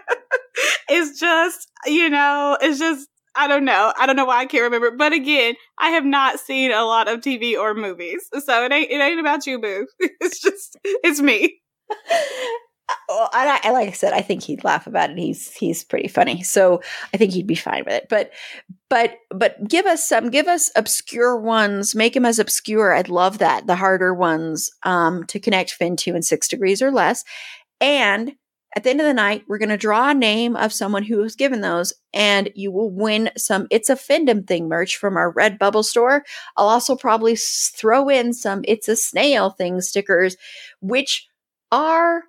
It's just, you know, it's just. I don't know. I don't know why I can't remember. But again, I have not seen a lot of TV or movies, so it ain't it ain't about you, boo. It's just it's me well, I, I, like I said, I think he'd laugh about it. He's he's pretty funny, so I think he'd be fine with it. But but but give us some, give us obscure ones. Make them as obscure. I'd love that. The harder ones um, to connect Finn to in six degrees or less. And at the end of the night, we're going to draw a name of someone who was given those, and you will win some It's a Fandom Thing merch from our Redbubble store. I'll also probably throw in some It's a Snail Thing stickers, which are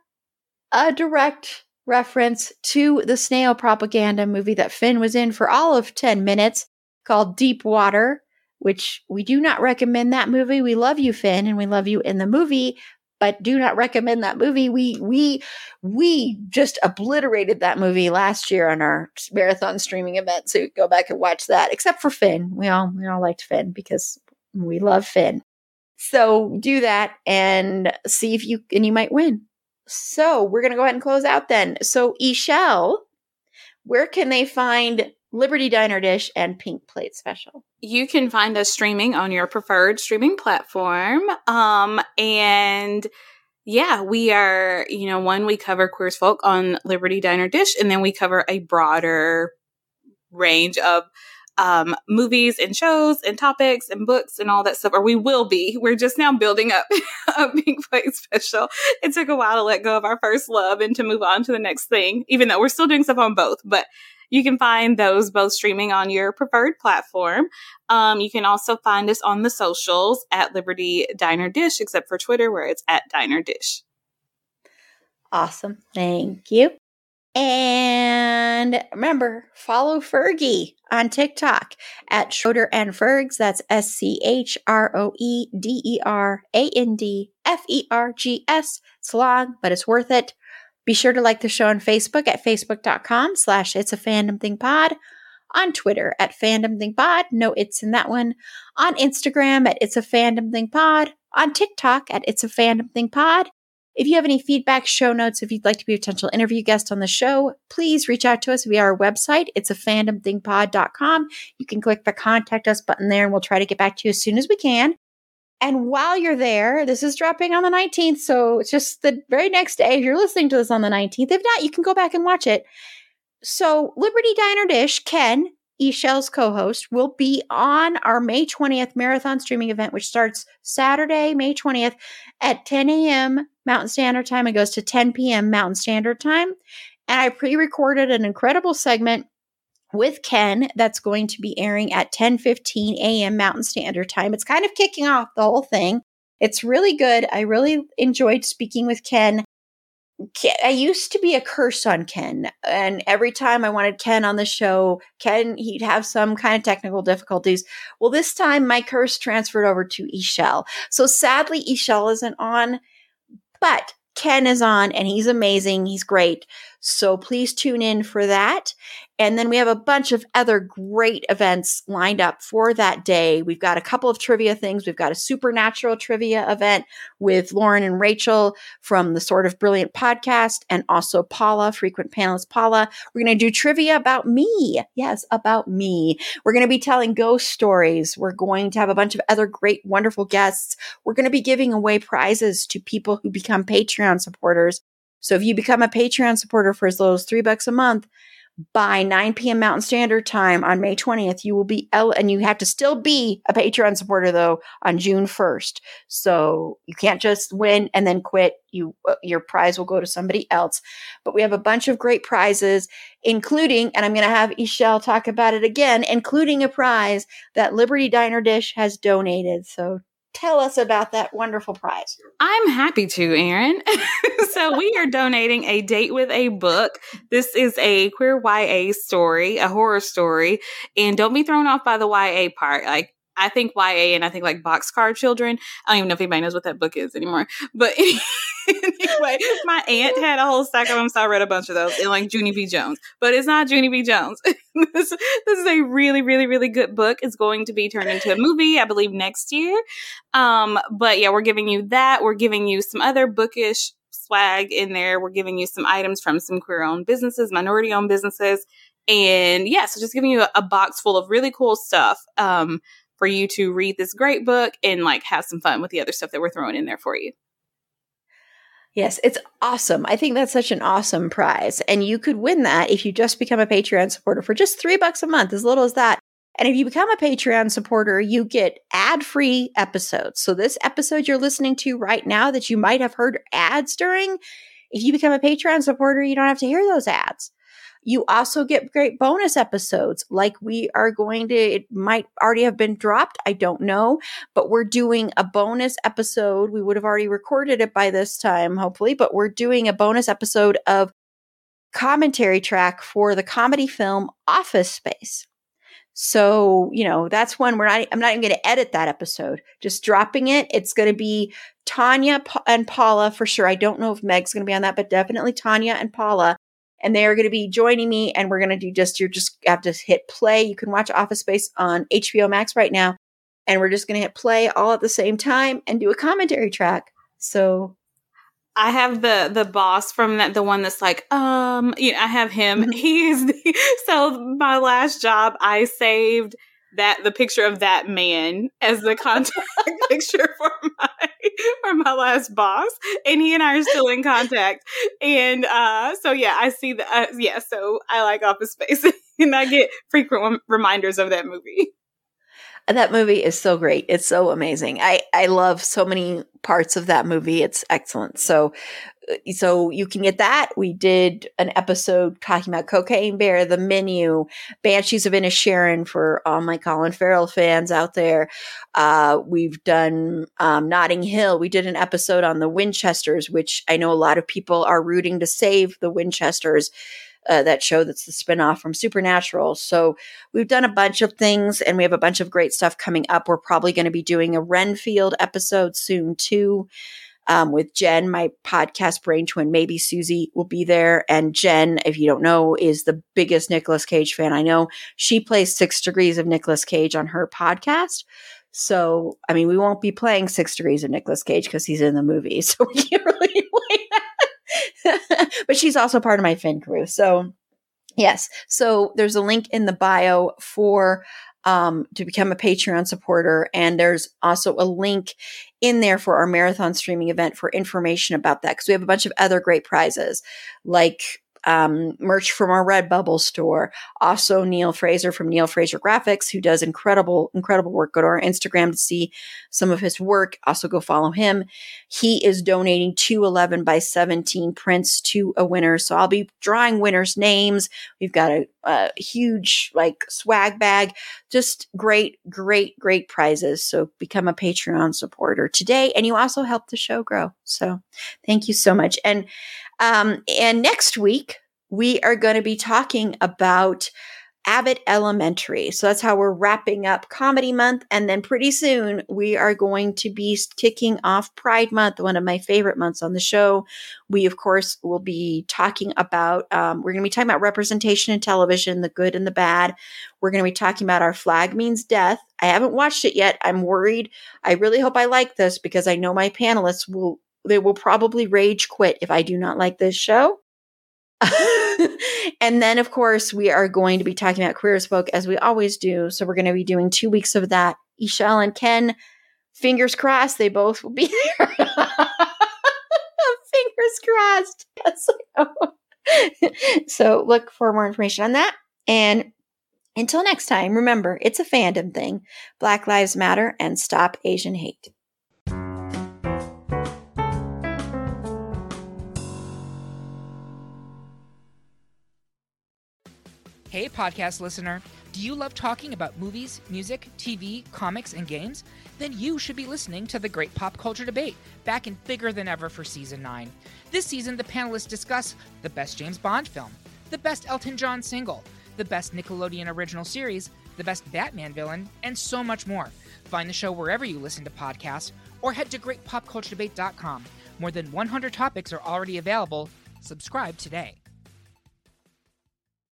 a direct reference to the snail propaganda movie that Finn was in for all of 10 minutes called Deep Water, which we do not recommend that movie. We love you, Finn, and we love you in the movie, but do not recommend that movie. We we we just obliterated that movie last year on our marathon streaming event. So go back and watch that. Except for Finn. We all we all liked Finn because we love Finn. So do that and see if you and you might win. So we're to go ahead and close out then. So, E'Shel, where can they find Liberty Diner Dish and Pink Plate Special? You can find us streaming on your preferred streaming platform. Um, and yeah, we are, you know, one, we cover Queer as Folk on Liberty Diner Dish, and then we cover a broader range of um, movies and shows and topics and books and all that stuff, or we will be. We're just now building up a Pink Plate special. It took a while to let go of our first love and to move on to the next thing, even though we're still doing stuff on both. But you can find those both streaming on your preferred platform. Um, you can also find us on the socials at Liberty Diner Dish, except for Twitter, where it's at Diner Dish. Awesome. Thank you. And remember, follow Fergie on TikTok at Schroeder and Fergs. That's S C H R O E D E R A N D F E R G S. It's long, but it's worth it. Be sure to like the show on Facebook at facebook.com slash it's a fandom thing pod. On Twitter at fandom thing pod. No it's in that one. On Instagram at it's a fandom thing pod. On TikTok at it's a fandom thing pod. If you have any feedback, show notes, if you'd like to be a potential interview guest on the show, please reach out to us via our website. It's a fandomthingpod.com. You can click the contact us button there and we'll try to get back to you as soon as we can. And while you're there, this is dropping on the 19th. So it's just the very next day. If you're listening to this on the 19th, if not, you can go back and watch it. So Liberty Diner Dish, Ken, E'Shel's co-host, will be on our May 20th marathon streaming event, which starts Saturday, May 20th at 10 a.m. Mountain Standard Time. It goes to 10 p.m. Mountain Standard Time. And I pre-recorded an incredible segment with Ken that's going to be airing at 10:15 a.m. Mountain Standard Time. It's kind of kicking off the whole thing. It's really good. I really enjoyed speaking with Ken. I used to be a curse on Ken, and every time I wanted Ken on the show, Ken he'd have some kind of technical difficulties. Well, this time my curse transferred over to E'Shel. So sadly, E'Shel isn't on, but Ken is on and he's amazing. He's great. So please tune in for that. And then we have a bunch of other great events lined up for that day. We've got a couple of trivia things. We've got a supernatural trivia event with Lauren and Rachel from the Sort of Brilliant podcast and also Paula, frequent panelist Paula. We're going to do trivia about me. Yes, about me. We're going to be telling ghost stories. We're going to have a bunch of other great, wonderful guests. We're going to be giving away prizes to people who become Patreon supporters. So if you become a Patreon supporter for as little as three bucks a month, by 9 p.m. Mountain Standard Time on May 20th, you will be el- and you have to still be a Patreon supporter though on June 1st. So you can't just win and then quit. You uh, your prize will go to somebody else. But we have a bunch of great prizes, including, and I'm going to have E'Shel talk about it again, including a prize that Liberty Diner Dish has donated. So tell us about that wonderful prize. I'm happy to, Erin. so, we are donating a date with a book. This is a queer YA story, a horror story. And don't be thrown off by the YA part. Like, I think YA and I think like Boxcar Children. I don't even know if anybody knows what that book is anymore. But anyway, my aunt had a whole stack of them, so I read a bunch of those in like Junie B. Jones. But it's not Junie B. Jones. this, this is a really, really, really good book. It's going to be turned into a movie, I believe, next year. Um, but yeah, we're giving you that. We're giving you some other bookish swag in there. We're giving you some items from some queer owned businesses, minority owned businesses. And yeah, so just giving you a, a box full of really cool stuff. Um, for you to read this great book and like have some fun with the other stuff that we're throwing in there for you. Yes, it's awesome. I think that's such an awesome prize. And you could win that if you just become a Patreon supporter for just three bucks a month, as little as that. And if you become a Patreon supporter, you get ad free episodes. So, this episode you're listening to right now that you might have heard ads during, if you become a Patreon supporter, you don't have to hear those ads. You also get great bonus episodes like we are going to, it might already have been dropped. I don't know, but we're doing a bonus episode. We would have already recorded it by this time, hopefully, but we're doing a bonus episode of commentary track for the comedy film Office Space. So, you know, that's one we're not, I'm not even going to edit that episode, just dropping it. It's going to be Tanya and Paula for sure. I don't know if Meg's going to be on that, but definitely Tanya and Paula and they are going to be joining me and we're going to do just you're just have to hit play. You can watch office space on hbo max right now and we're just going to hit play all at the same time and do a commentary track. So I have the the boss from that the one that's like um you know I have him. Mm-hmm. he's the, so my last job I saved that the picture of that man as the contact picture for my for my last boss. And he and i are still in contact. And uh so yeah i see that uh, yeah so i like office space and i get frequent reminders of that movie. That movie is so great. It's so amazing. I i love so many parts of that movie. It's excellent. So so you can get that. We did an episode talking about Cocaine Bear, the menu, Banshees of Inisherin for all my Colin Farrell fans out there. Uh, we've done um, Notting Hill. We did an episode on the Winchesters, which I know a lot of people are rooting to save the Winchesters. Uh, that show that's the spinoff from Supernatural. So we've done a bunch of things and we have a bunch of great stuff coming up. We're probably going to be doing a Renfield episode soon too um, with Jen, my podcast brain twin. Maybe Susie will be there. And Jen, if you don't know, is the biggest Nicolas Cage fan I know. She plays Six Degrees of Nicolas Cage on her podcast. So, I mean, we won't be playing Six Degrees of Nicolas Cage because he's in the movie. So we can't really play that. but she's also part of my Finn crew. So, yes. So there's a link in the bio for um, to become a Patreon supporter. And there's also a link in there for our marathon streaming event for information about that because we have a bunch of other great prizes like um, merch from our Redbubble store. Also, Neil Fraser from Neil Fraser Graphics, who does incredible, incredible work. Go to our Instagram to see some of his work. Also, go follow him. He is donating two 11 by 17 prints to a winner. So I'll be drawing winners' names. We've got a, a huge like swag bag. Just great, great, great prizes. So become a Patreon supporter today. And you also help the show grow. So thank you so much. And um, and next week, we are going to be talking about Abbott Elementary. So that's how we're wrapping up Comedy Month. And then pretty soon we are going to be kicking off Pride Month, one of my favorite months on the show. We, of course, will be talking about, um, we're going to be talking about representation in television, the good and the bad. We're going to be talking about Our Flag Means Death. I haven't watched it yet. I'm worried. I really hope I like this because I know my panelists will, they will probably rage quit if I do not like this show. and then, of course, we are going to be talking about Queer as Folk as we always do. So we're going to be doing two weeks of that. E'Shel and Ken, fingers crossed, they both will be there. fingers crossed. Yes. so look for more information on that. And until next time, remember, it's a fandom thing. Black Lives Matter and stop Asian hate. Hey, podcast listener. Do you love talking about movies, music, TV, comics, and games? Then you should be listening to the Great Pop Culture Debate, back and bigger than ever for season 9. This season, the panelists discuss the best James Bond film, the best Elton John single, the best Nickelodeon original series, the best Batman villain, and so much more. Find the show wherever you listen to podcasts or head to greatpopculturedebate.com. More than 100 topics are already available. Subscribe today.